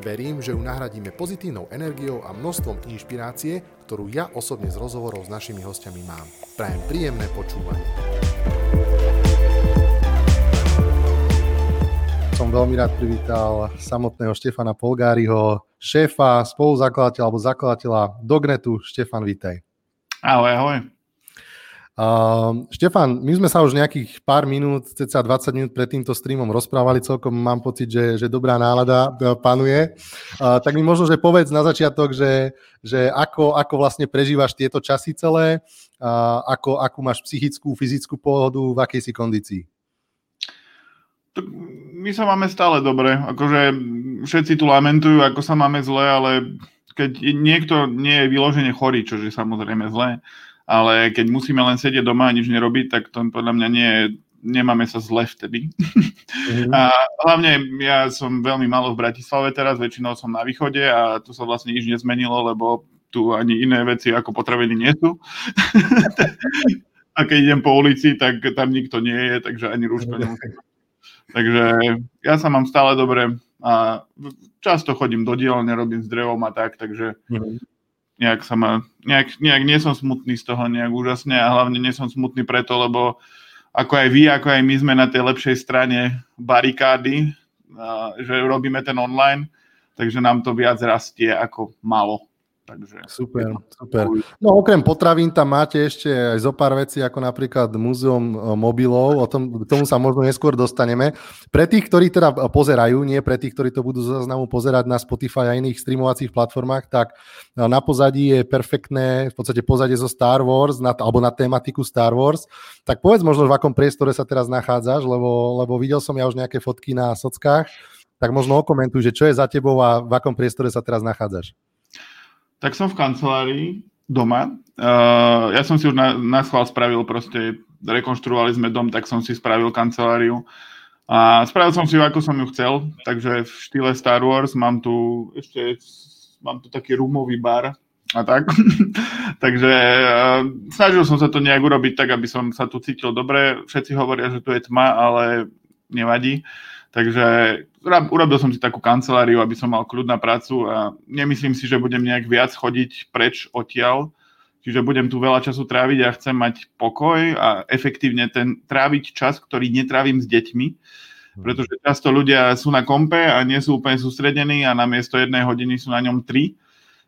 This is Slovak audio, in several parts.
Verím, že ju nahradíme pozitívnou energiou a množstvom inšpirácie, ktorú ja osobne z rozhovorov s našimi hostiami mám. Prajem príjemné počúvanie. Som veľmi rád privítal samotného Štefana Polgáriho, šéfa, spoluzakladateľa alebo zakladateľa Dognetu. Štefan, vítaj. Ahoj, ahoj. Uh, Štefan, my sme sa už nejakých pár minút, ceca 20 minút pred týmto streamom rozprávali, celkom mám pocit, že, že dobrá nálada e, panuje. Uh, tak mi možno, že povedz na začiatok, že, že ako, ako vlastne prežívaš tieto časy celé, uh, ako, akú máš psychickú, fyzickú pohodu, v akej si kondícii? Tak my sa máme stále dobre. Akože všetci tu lamentujú, ako sa máme zle, ale keď niekto nie je vyložene chorý, čo je samozrejme zlé, ale keď musíme len sedieť doma a nič nerobiť, tak to podľa mňa nie je nemáme sa zle vtedy. Mm-hmm. A hlavne ja som veľmi malo v Bratislave teraz, väčšinou som na východe a tu sa vlastne nič nezmenilo, lebo tu ani iné veci ako potraviny nie sú. a keď idem po ulici, tak tam nikto nie je, takže ani rúško nemusím. Takže ja sa mám stále dobre a často chodím do dielne, robím s drevom a tak, takže mm-hmm nejak sa ma, nejak, nejak nie som smutný z toho nejak úžasne a hlavne nie som smutný preto, lebo ako aj vy, ako aj my sme na tej lepšej strane barikády, že robíme ten online, takže nám to viac rastie ako malo. Takže... Super, super. No okrem potravín tam máte ešte aj zo pár vecí, ako napríklad múzeum e, mobilov, o tom, k tomu sa možno neskôr dostaneme. Pre tých, ktorí teda pozerajú, nie pre tých, ktorí to budú záznamu pozerať na Spotify a iných streamovacích platformách, tak e, na pozadí je perfektné, v podstate pozadie zo Star Wars, na, alebo na tematiku Star Wars. Tak povedz možno, v akom priestore sa teraz nachádzaš, lebo, lebo videl som ja už nejaké fotky na sockách, tak možno okomentuj, že čo je za tebou a v akom priestore sa teraz nachádzaš tak som v kancelárii doma. Uh, ja som si už na, na schvál spravil proste, rekonštruovali sme dom, tak som si spravil kanceláriu. A spravil som si ju, ako som ju chcel, takže v štýle Star Wars mám tu ešte mám tu taký rumový bar a tak. takže uh, snažil som sa to nejak urobiť tak, aby som sa tu cítil dobre. Všetci hovoria, že tu je tma, ale nevadí. Takže urobil som si takú kanceláriu, aby som mal kľud na prácu a nemyslím si, že budem nejak viac chodiť preč odtiaľ. Čiže budem tu veľa času tráviť a chcem mať pokoj a efektívne ten tráviť čas, ktorý netrávim s deťmi, mhm. pretože často ľudia sú na kompe a nie sú úplne sústredení a namiesto jednej hodiny sú na ňom tri,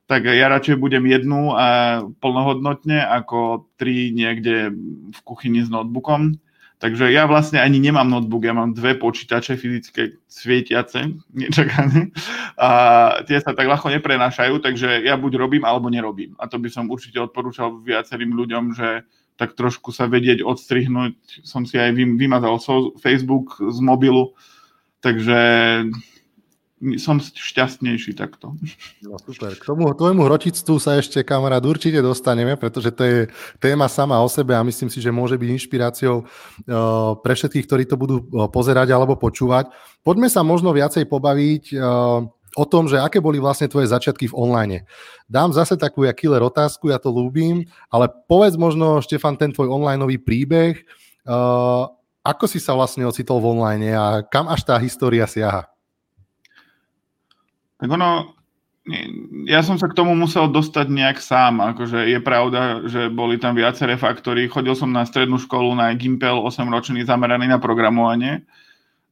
tak ja radšej budem jednu a plnohodnotne ako tri niekde v kuchyni s notebookom. Takže ja vlastne ani nemám notebook, ja mám dve počítače fyzické svietiace, nečakané. A tie sa tak ľahko neprenášajú, takže ja buď robím, alebo nerobím. A to by som určite odporúčal viacerým ľuďom, že tak trošku sa vedieť odstrihnúť. Som si aj vymazal Facebook z mobilu, takže som šťastnejší takto. No super. K tomu tvojmu hročictvu sa ešte, kamarát, určite dostaneme, pretože to je téma sama o sebe a myslím si, že môže byť inšpiráciou uh, pre všetkých, ktorí to budú uh, pozerať alebo počúvať. Poďme sa možno viacej pobaviť uh, o tom, že aké boli vlastne tvoje začiatky v online. Dám zase takú ja killer otázku, ja to ľúbim, ale povedz možno, Štefan, ten tvoj onlineový príbeh, ako si sa vlastne ocitol v online a kam až tá história siaha? Tak ono, ja som sa k tomu musel dostať nejak sám. Akože je pravda, že boli tam viaceré faktory. Chodil som na strednú školu na Gimpel 8-ročný zameraný na programovanie.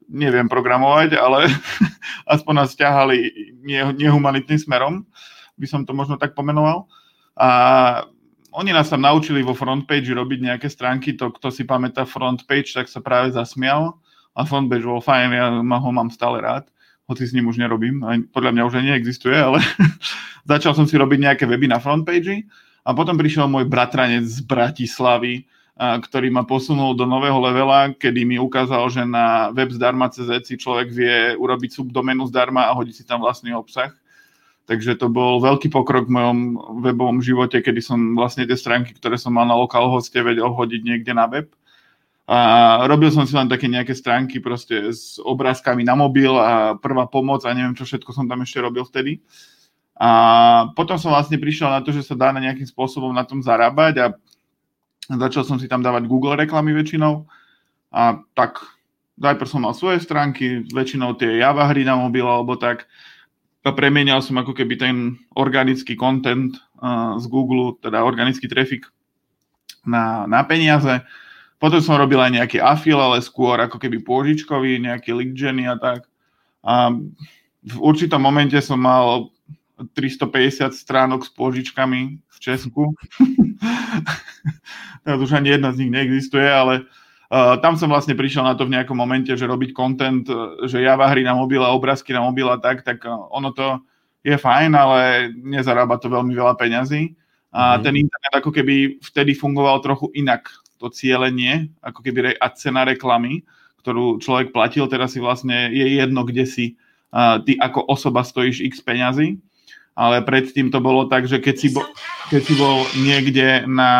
Neviem programovať, ale aspoň nás ťahali nehumanitným smerom, by som to možno tak pomenoval. A oni nás tam naučili vo frontpage robiť nejaké stránky, to kto si pamätá frontpage, tak sa práve zasmial. A frontpage bol fajn, ja ho mám stále rád hoci s ním už nerobím, aj podľa mňa už aj neexistuje, ale začal som si robiť nejaké weby na frontpage a potom prišiel môj bratranec z Bratislavy, ktorý ma posunul do nového levela, kedy mi ukázal, že na web zdarma.cz si človek vie urobiť subdoménu zdarma a hodiť si tam vlastný obsah. Takže to bol veľký pokrok v mojom webovom živote, kedy som vlastne tie stránky, ktoré som mal na lokálhoste, vedel hodiť niekde na web. A robil som si len také nejaké stránky proste s obrázkami na mobil a prvá pomoc a neviem, čo všetko som tam ešte robil vtedy. A potom som vlastne prišiel na to, že sa dá na nejakým spôsobom na tom zarábať a začal som si tam dávať Google reklamy väčšinou. A tak najprv som mal svoje stránky, väčšinou tie Java hry na mobil alebo tak. A premienial som ako keby ten organický content uh, z Google, teda organický trafik na, na peniaze. Potom som robil aj nejaký afil, ale skôr ako keby pôžičkový, nejaký lead a tak. A v určitom momente som mal 350 stránok s pôžičkami v Česku. Teraz už ani jedna z nich neexistuje, ale uh, tam som vlastne prišiel na to v nejakom momente, že robiť content, že Java hry na mobil a obrázky na mobil a tak, tak uh, ono to je fajn, ale nezarába to veľmi veľa peňazí. A mm-hmm. ten internet ako keby vtedy fungoval trochu inak to cieľenie, ako keby a cena reklamy, ktorú človek platil, teraz si vlastne je jedno, kde si uh, ty ako osoba stojíš x peňazí, ale predtým to bolo tak, že keď si, bo, keď si bol niekde na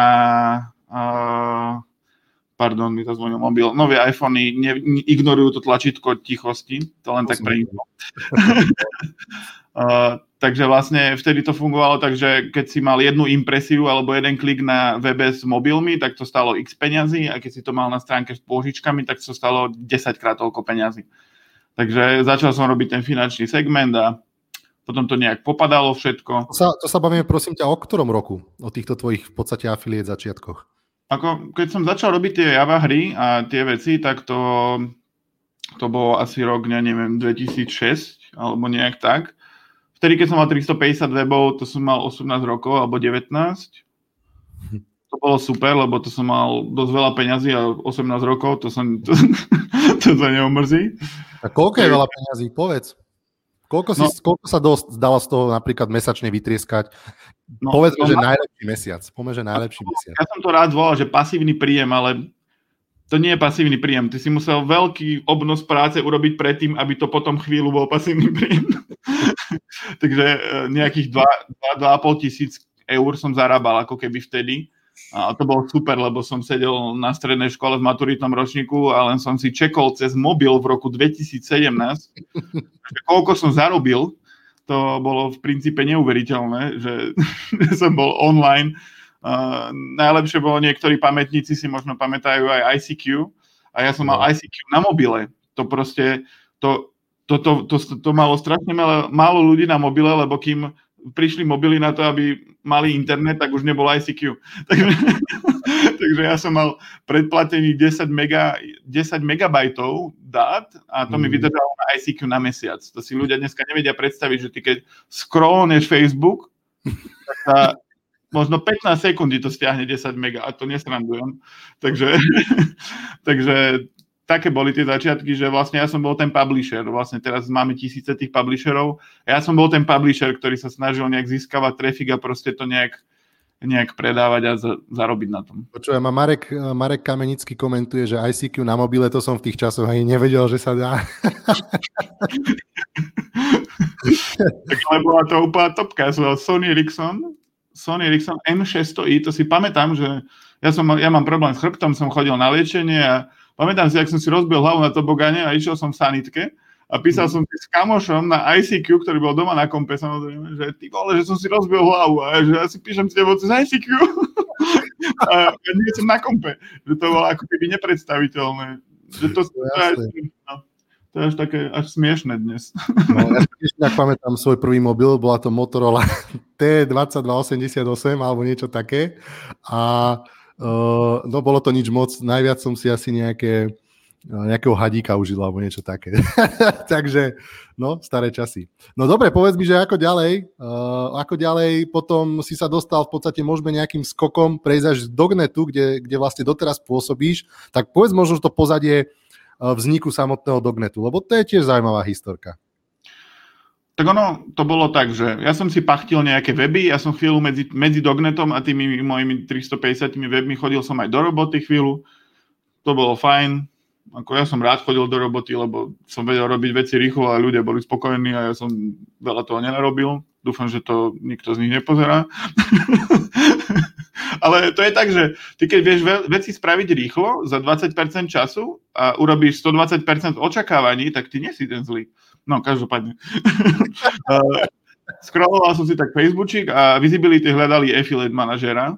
uh, pardon, mi to zvonil mobil, nové iPhony ne, ignorujú to tlačítko tichosti, to len to tak pre uh, Takže vlastne vtedy to fungovalo tak, že keď si mal jednu impresiu alebo jeden klik na webe s mobilmi, tak to stalo x peňazí a keď si to mal na stránke s pôžičkami, tak to stalo 10 krát toľko peňazí. Takže začal som robiť ten finančný segment a potom to nejak popadalo všetko. To sa, to sa bavíme prosím ťa o ktorom roku? O týchto tvojich v podstate afiliét začiatkoch? Ako, keď som začal robiť tie Java hry a tie veci, tak to, to bolo asi rok, ja neviem, 2006 alebo nejak tak vtedy, keď som mal 350 webov, to som mal 18 rokov alebo 19. To bolo super, lebo to som mal dosť veľa peňazí a 18 rokov, to, som, to, to sa neomrzí. A koľko je veľa peňazí? Povedz. Koľko, si, no, koľko sa dosť dalo z toho napríklad mesačne vytrieskať? No, Povedzme, no, že najlepší mesiac. Povedzme, že najlepší mesiac. Ja som to rád volal, že pasívny príjem, ale to nie je pasívny príjem. Ty si musel veľký obnos práce urobiť predtým, aby to potom chvíľu bol pasívny príjem. Takže e, nejakých 2,5 tisíc eur som zarábal ako keby vtedy. A to bolo super, lebo som sedel na strednej škole v maturitnom ročníku a len som si čekol cez mobil v roku 2017. Koľko som zarobil, to bolo v princípe neuveriteľné, že som bol online Uh, najlepšie bolo, niektorí pamätníci si možno pamätajú aj ICQ a ja som mal no. ICQ na mobile. To proste, to, to, to, to, to malo strašne málo, málo ľudí na mobile, lebo kým prišli mobily na to, aby mali internet, tak už nebol ICQ. Takže, takže ja som mal predplatený 10, mega, 10 megabajtov dát a to mm. mi vydržalo na ICQ na mesiac. To si ľudia dneska nevedia predstaviť, že ty keď scrollneš Facebook, tak sa možno 15 sekúnd to stiahne 10 mega a to nesrandujem. Takže, takže také boli tie začiatky, že vlastne ja som bol ten publisher, vlastne teraz máme tisíce tých publisherov ja som bol ten publisher, ktorý sa snažil nejak získavať trafik a proste to nejak, nejak predávať a za, zarobiť na tom. Počujem, a Marek, Marek Kamenický komentuje, že ICQ na mobile, to som v tých časoch ani nevedel, že sa dá. tak ale bola to úplná topka. Ja som Sony Ericsson Sony Ericsson M600i, to si pamätám, že ja, som, ja mám problém s chrbtom, som chodil na liečenie a pamätám si, ak som si rozbil hlavu na tobogáne a išiel som v sanitke a písal mm. som si s kamošom na ICQ, ktorý bol doma na kompe, samozrejme, že ty vole, že som si rozbil hlavu a že ja si píšem s tebou cez ICQ. a ja nie som na kompe. Že to bolo ako keby nepredstaviteľné. Že to, to, to, to, to je až také až smiešne dnes. No, ja tiež pamätám svoj prvý mobil, bola to Motorola T2288 alebo niečo také. A uh, no bolo to nič moc, najviac som si asi nejaké nejakého hadíka užil alebo niečo také. Takže, no, staré časy. No dobre, povedz mi, že ako ďalej, uh, ako ďalej potom si sa dostal v podstate môžeme nejakým skokom prejsť až do Gnetu, kde, kde vlastne doteraz pôsobíš, tak povedz možno to pozadie vzniku samotného Dognetu, lebo to je tiež zaujímavá historka. Tak ono, to bolo tak, že ja som si pachtil nejaké weby, ja som chvíľu medzi, medzi Dognetom a tými mojimi 350 webmi chodil som aj do roboty chvíľu, to bolo fajn, ako ja som rád chodil do roboty, lebo som vedel robiť veci rýchlo a ľudia boli spokojní a ja som veľa toho nenarobil. Dúfam, že to nikto z nich nepozerá. Ale to je tak, že ty keď vieš veci spraviť rýchlo za 20% času a urobíš 120% očakávaní, tak ty nie ten zlý. No, každopádne. Scrolloval som si tak Facebookčík a Visibility hľadali affiliate manažera,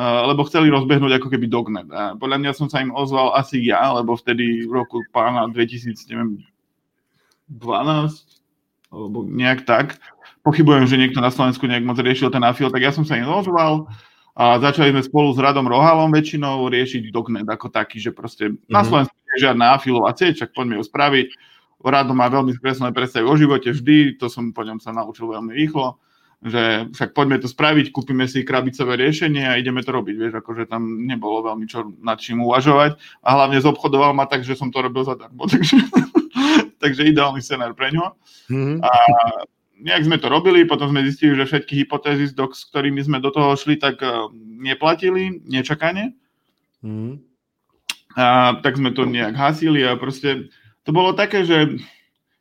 lebo chceli rozbehnúť ako keby dognet. A podľa mňa som sa im ozval asi ja, lebo vtedy v roku pána 2012 alebo nejak tak. Pochybujem, že niekto na Slovensku nejak moc riešil ten afil, tak ja som sa im ozval a začali sme spolu s Radom Rohalom väčšinou riešiť dognet ako taký, že proste mm-hmm. na mhm. Slovensku nie je žiadna afilová sieť, čak poďme ju spraviť. Rado má veľmi skreslené predstavy o živote vždy, to som po ňom sa naučil veľmi rýchlo že však poďme to spraviť, kúpime si krabicové riešenie a ideme to robiť, vieš, akože tam nebolo veľmi čo nad čím uvažovať a hlavne zobchodoval ma tak, že som to robil zadarmo, takže, takže ideálny scenár pre ňo. Mm-hmm. A nejak sme to robili, potom sme zistili, že všetky hypotézy, s ktorými sme do toho šli, tak uh, neplatili, nečakane. Mm-hmm. A tak sme to nejak hasili a proste to bolo také, že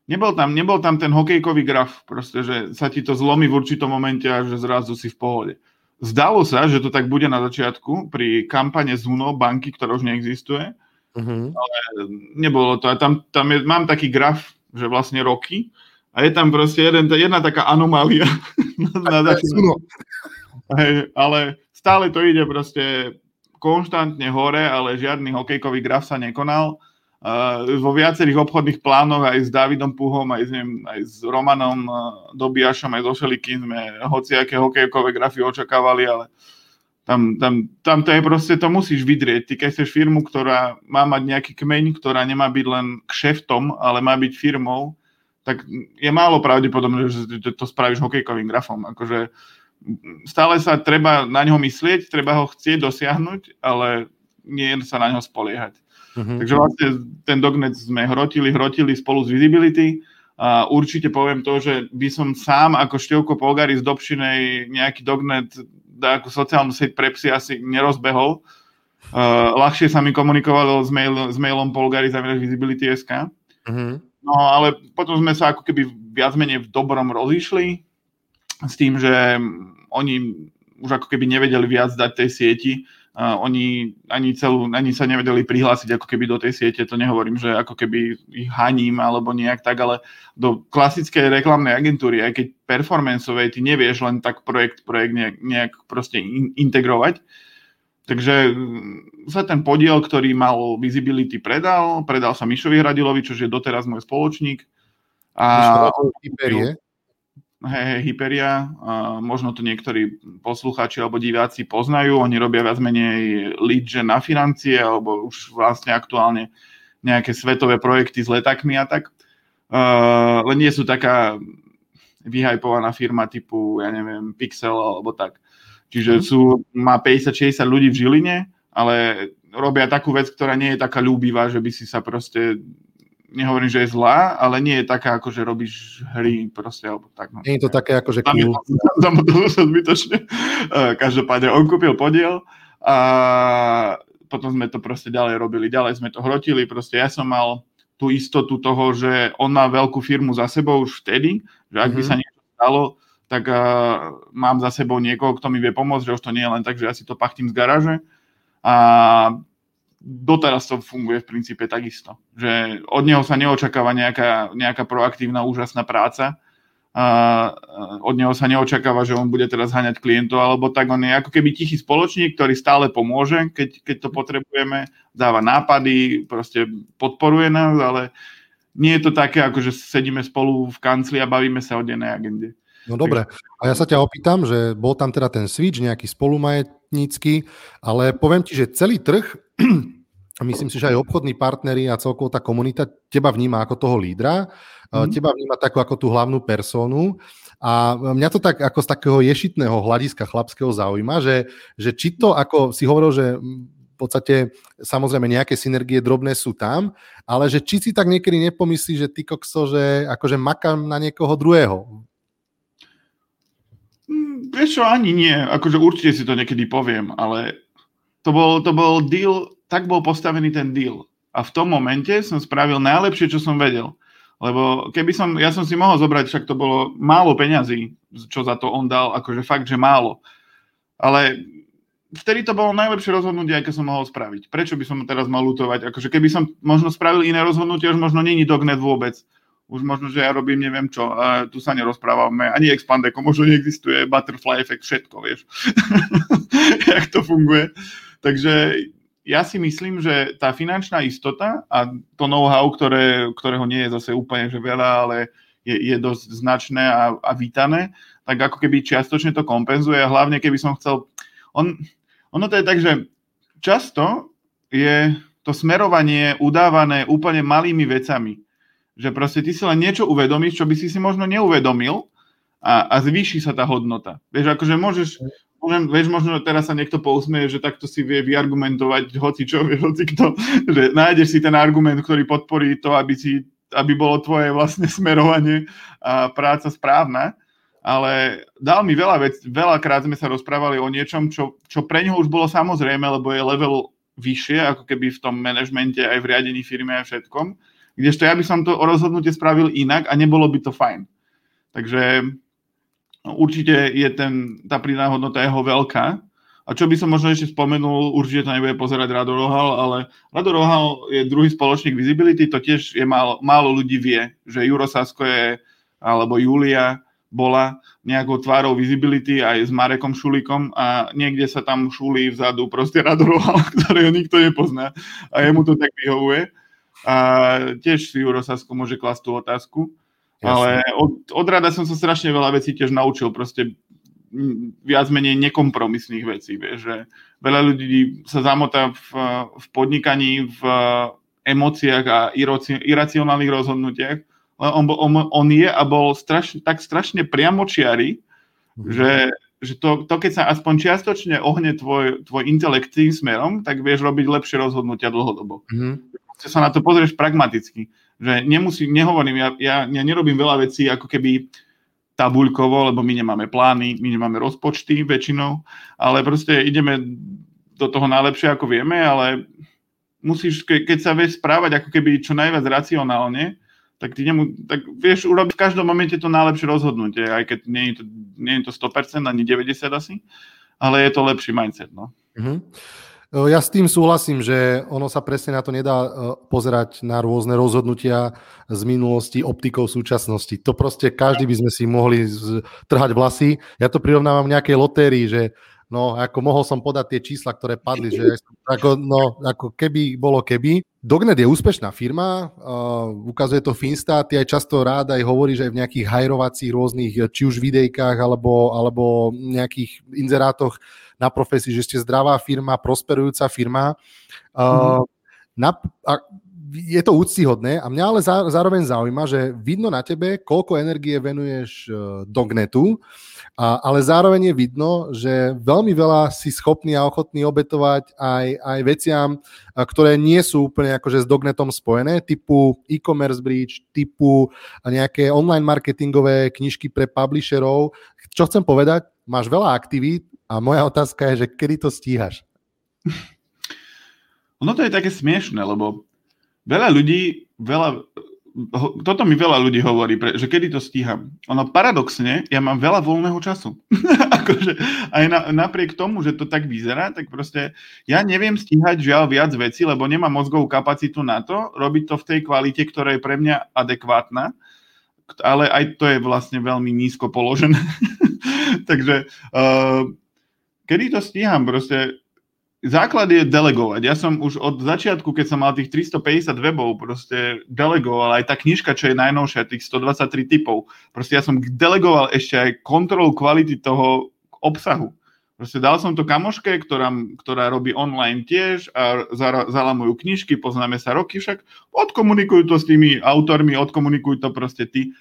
nebol tam, nebol tam ten hokejkový graf, proste, že sa ti to zlomí v určitom momente a že zrazu si v pohode. Zdalo sa, že to tak bude na začiatku pri kampane Zuno banky, ktorá už neexistuje, uh-huh. ale nebolo to. A tam, tam je, mám taký graf, že vlastne roky a je tam proste jeden, jedna taká anomália na, na. Hej, ale stále to ide proste konštantne hore, ale žiadny hokejkový graf sa nekonal Uh, vo viacerých obchodných plánoch aj s Davidom Puhom, aj s, neviem, aj s Romanom uh, Dobiašom, aj so Šelikým sme hociaké hokejkové grafy očakávali, ale tam, tam, tam to je proste, to musíš vydrieť. Ty keď chceš firmu, ktorá má mať nejaký kmeň, ktorá nemá byť len kšeftom, ale má byť firmou, tak je málo pravdepodobné, že to, spravíš hokejkovým grafom. Akože stále sa treba na ňo myslieť, treba ho chcieť dosiahnuť, ale nie sa na ňo spoliehať. Uh-huh. Takže vlastne ten dognet sme hrotili, hrotili spolu s Visibility a určite poviem to, že by som sám ako Števko Polgari z Dobšinej nejaký dognet ako sociálnu sieť pre psy asi nerozbehol. Uh, ľahšie sa mi komunikovalo s, mail, s mailom polgari.visibility.sk uh-huh. No ale potom sme sa ako keby viac menej v dobrom rozišli s tým, že oni už ako keby nevedeli viac dať tej sieti Uh, oni ani, celú, ani sa nevedeli prihlásiť ako keby do tej siete, to nehovorím, že ako keby ich haním alebo nejak tak, ale do klasickej reklamnej agentúry, aj keď performanceovej, ty nevieš len tak projekt, projekt nejak, nejak proste in, integrovať. Takže mm, sa ten podiel, ktorý mal Visibility predal, predal sa Mišovi Hradilovi, čo je doteraz môj spoločník. A... Hyperie? hej, hej, Hyperia, a možno to niektorí poslucháči alebo diváci poznajú, oni robia viac menej lead na financie alebo už vlastne aktuálne nejaké svetové projekty s letakmi a tak. Uh, len nie sú taká vyhajpovaná firma typu, ja neviem, Pixel alebo tak. Čiže mm. sú, má 50-60 ľudí v Žiline, ale robia takú vec, ktorá nie je taká ľúbivá, že by si sa proste nehovorím, že je zlá, ale nie je taká, ako že robíš hry proste, alebo tak. No. Nie je to také, ako že cool. Tam to zbytočne. Eh, každopádne on kúpil podiel a potom sme to proste ďalej robili, ďalej sme to hrotili, proste ja som mal tú istotu toho, že on má veľkú firmu za sebou už vtedy, že ak by mm-hmm. sa niečo stalo, tak uh, mám za sebou niekoho, kto mi vie pomôcť, že už to nie je len tak, že ja si to pachtím z garáže. A doteraz to funguje v princípe takisto. Že od neho sa neočakáva nejaká, nejaká proaktívna, úžasná práca. A od neho sa neočakáva, že on bude teraz haňať klientov, alebo tak on je ako keby tichý spoločník, ktorý stále pomôže, keď, keď to potrebujeme, dáva nápady, proste podporuje nás, ale nie je to také, ako že sedíme spolu v kancli a bavíme sa o dennej agende. No dobre, a ja sa ťa opýtam, že bol tam teda ten switch nejaký spolumajetnícky, ale poviem ti, že celý trh myslím si, že aj obchodní partneri a celkovo tá komunita teba vníma ako toho lídra, mm. teba vníma takú ako tú hlavnú personu a mňa to tak ako z takého ješitného hľadiska chlapského zaujíma, že, že či to, ako si hovoril, že v podstate samozrejme nejaké synergie drobné sú tam, ale že či si tak niekedy nepomyslí, že ty kokso, že akože makám na niekoho druhého. Mm, vieš čo, ani nie. Akože určite si to niekedy poviem, ale to bol, to bol deal, tak bol postavený ten deal. A v tom momente som spravil najlepšie, čo som vedel. Lebo keby som, ja som si mohol zobrať, však to bolo málo peňazí, čo za to on dal, akože fakt, že málo. Ale vtedy to bolo najlepšie rozhodnutie, aké som mohol spraviť. Prečo by som teraz mal lutovať? Akože keby som možno spravil iné rozhodnutie, už možno není dognet vôbec. Už možno, že ja robím neviem čo, a tu sa nerozprávame, ani Expandeko, možno neexistuje butterfly effect, všetko, vieš, jak to funguje. Takže ja si myslím, že tá finančná istota a to know-how, ktoré, ktorého nie je zase úplne že veľa, ale je, je dosť značné a, a vítané, tak ako keby čiastočne to kompenzuje a hlavne keby som chcel... On, ono to je tak, že často je to smerovanie udávané úplne malými vecami. Že proste ty si len niečo uvedomíš, čo by si si možno neuvedomil a, a zvýši sa tá hodnota. Vieš, akože môžeš, môžem, vieš, možno teraz sa niekto pousmeje, že takto si vie vyargumentovať hoci čo, vieš, hoci kto, že nájdeš si ten argument, ktorý podporí to, aby, si, aby bolo tvoje vlastne smerovanie a práca správna ale dal mi veľa vec, veľakrát sme sa rozprávali o niečom, čo, čo pre neho už bolo samozrejme, lebo je level vyššie, ako keby v tom manažmente, aj v riadení firmy a všetkom. Kdežto ja by som to rozhodnutie spravil inak a nebolo by to fajn. Takže no, určite je ten, tá pridaná hodnota jeho veľká. A čo by som možno ešte spomenul, určite to nebude pozerať Rado Rohal, ale Rado Rohal je druhý spoločník Visibility, to tiež je málo, málo ľudí vie, že Juro Sasko je, alebo Julia, bola nejakou tvárou visibility aj s Marekom Šulikom a niekde sa tam šulí vzadu proste radoroval, ktorého nikto nepozná a jemu to tak vyhovuje. A tiež si Juro Sasko môže klasť tú otázku. Jasne. Ale od, od rada som sa strašne veľa vecí tiež naučil, proste viac menej nekompromisných vecí. Vieš, že veľa ľudí sa zamotá v, v podnikaní, v emóciách a iracionálnych rozhodnutiach on, on, on je a bol straš, tak strašne priamočiary, mm. že, že to, to, keď sa aspoň čiastočne ohne tvoj, tvoj intelekt tým smerom, tak vieš robiť lepšie rozhodnutia dlhodobo. Mm. Sa na to pozrieš pragmaticky. Že nemusí, nehovorím, ja, ja, ja nerobím veľa vecí ako keby tabuľkovo, lebo my nemáme plány, my nemáme rozpočty väčšinou, ale proste ideme do toho najlepšie, ako vieme, ale musíš, ke, keď sa vieš správať ako keby čo najviac racionálne, tak ty nemu, tak vieš urobiť v každom momente to najlepšie rozhodnutie, aj keď nie je to, nie je to 100%, ani 90 asi, ale je to lepší mindset. No. Mm-hmm. Ja s tým súhlasím, že ono sa presne na to nedá e, pozerať na rôzne rozhodnutia z minulosti optikou súčasnosti. To proste každý by sme si mohli trhať vlasy. Ja to prirovnávam nejakej lotérii, že no ako mohol som podať tie čísla, ktoré padli, že ako, no, ako keby bolo keby. Dognet je úspešná firma, uh, ukazuje to Finstat, aj často rád aj hovorí, že aj v nejakých hajrovacích rôznych, či už videjkách alebo, alebo nejakých inzerátoch na profesii, že ste zdravá firma, prosperujúca firma. Uh, mm. na, a, je to úctyhodné a mňa ale zároveň zaujíma, že vidno na tebe, koľko energie venuješ uh, Dognetu, a, ale zároveň je vidno, že veľmi veľa si schopný a ochotný obetovať aj, aj veciam, ktoré nie sú úplne akože s Dognetom spojené, typu e-commerce bridge, typu nejaké online marketingové knižky pre publisherov. Čo chcem povedať, máš veľa aktivít a moja otázka je, že kedy to stíhaš? Ono to je také smiešne, lebo veľa ľudí, veľa, toto mi veľa ľudí hovorí, že kedy to stíham. Ono paradoxne, ja mám veľa voľného času. akože aj na, napriek tomu, že to tak vyzerá, tak proste ja neviem stíhať žiaľ viac veci, lebo nemám mozgovú kapacitu na to, robiť to v tej kvalite, ktorá je pre mňa adekvátna, ale aj to je vlastne veľmi nízko položené. Takže uh, kedy to stíham? Proste základ je delegovať. Ja som už od začiatku, keď som mal tých 350 webov, proste delegoval aj tá knižka, čo je najnovšia, tých 123 typov. Proste ja som delegoval ešte aj kontrolu kvality toho obsahu. Proste dal som to kamoške, ktorá, ktorá robí online tiež a zalamujú knižky, poznáme sa roky však, odkomunikujú to s tými autormi, odkomunikujú to proste ty.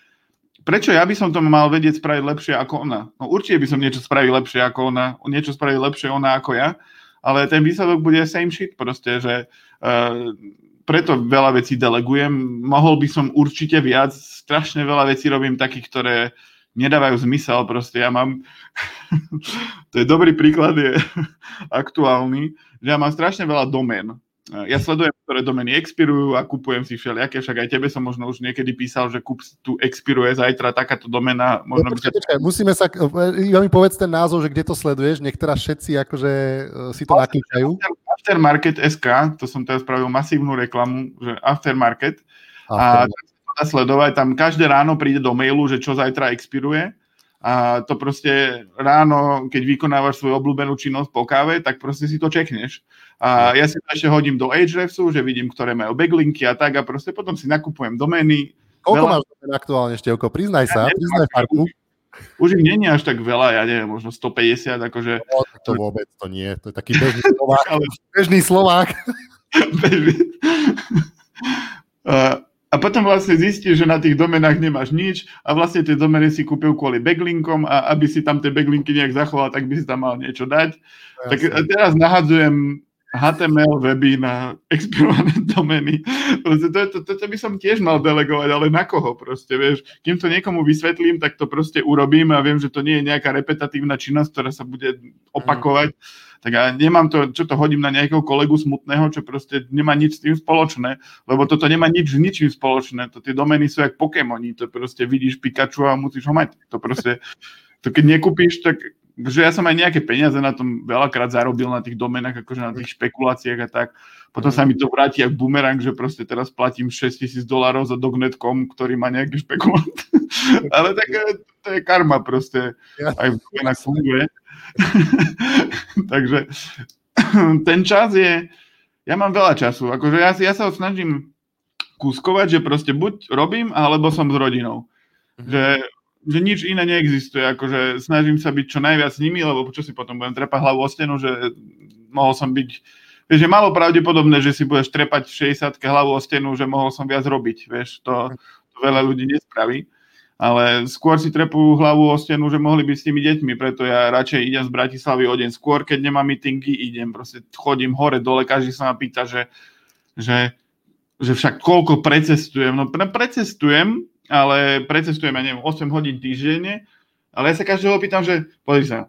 Prečo ja by som to mal vedieť spraviť lepšie ako ona? No určite by som niečo spravil lepšie ako ona, niečo spravil lepšie ona ako ja, ale ten výsledok bude same shit proste, že uh, preto veľa vecí delegujem. Mohol by som určite viac, strašne veľa vecí robím takých, ktoré nedávajú zmysel, proste ja mám, to je dobrý príklad, je aktuálny, že ja mám strašne veľa domén ja sledujem, ktoré domeny expirujú a kupujem si všelijaké, však aj tebe som možno už niekedy písal, že kúp, tu expiruje zajtra takáto domena. Možno no, počkej, počkej, musíme sa, ja mi povedz ten názov, že kde to sleduješ, niektorá všetci akože e, si to naklikajú. Aftermarket SK, to som teraz spravil masívnu reklamu, že Aftermarket. Aftermarket. A dá sledovať, tam každé ráno príde do mailu, že čo zajtra expiruje a to proste ráno, keď vykonávaš svoju obľúbenú činnosť po káve, tak proste si to čekneš. A ja si to ešte hodím do Ahrefsu, že vidím, ktoré majú backlinky a tak a proste potom si nakupujem domény. Koľko veľa... máš domén aktuálne, Števko? Priznaj sa, ja priznaj farku. Už ich není až tak veľa, ja neviem, možno 150, akože... No, to vôbec to nie, to je taký bežný Slovák. Ale... Bežný Slovák. bežný. uh, a potom vlastne zistíš, že na tých domenách nemáš nič a vlastne tie domeny si kúpil kvôli backlinkom a aby si tam tie backlinky nejak zachoval, tak by si tam mal niečo dať. Ja tak teraz nahadzujem HTML weby na expirované domeny. Proste to, to, to, to by som tiež mal delegovať, ale na koho proste, vieš. Kým to niekomu vysvetlím, tak to proste urobím a viem, že to nie je nejaká repetatívna činnosť, ktorá sa bude opakovať. Mm tak ja nemám to, čo to hodím na nejakého kolegu smutného, čo proste nemá nič s tým spoločné, lebo toto nemá nič s ničím spoločné. To tie domeny sú jak Pokémoni, to proste vidíš Pikachu a musíš ho mať. To proste, to keď nekúpíš, tak že ja som aj nejaké peniaze na tom veľakrát zarobil na tých domenách, akože na tých špekuláciách a tak. Potom sa mi to vráti ako bumerang, že proste teraz platím 6 tisíc dolárov za dognet.com, ktorý má nejaký špekulant. Ale tak to je karma proste. Aj v domenách funguje. Takže ten čas je, ja mám veľa času, akože ja, ja sa snažím kúskovať, že proste buď robím, alebo som s rodinou. Mm-hmm. Že, že nič iné neexistuje, akože snažím sa byť čo najviac s nimi, lebo čo si potom budem trepať hlavu o stenu, že mohol som byť, vieš, je malo pravdepodobné, že si budeš trepať v 60 hlavu o stenu, že mohol som viac robiť, vieš, to, to veľa ľudí nespraví. Ale skôr si trepú hlavu o stenu, že mohli byť s tými deťmi, preto ja radšej idem z Bratislavy o deň skôr, keď nemám meetingy, idem, proste chodím hore, dole, každý sa ma pýta, že, že, že však koľko precestujem, no precestujem, ale precestujem, ja neviem, 8 hodín týždenne, ale ja sa každého pýtam, že pozri sa,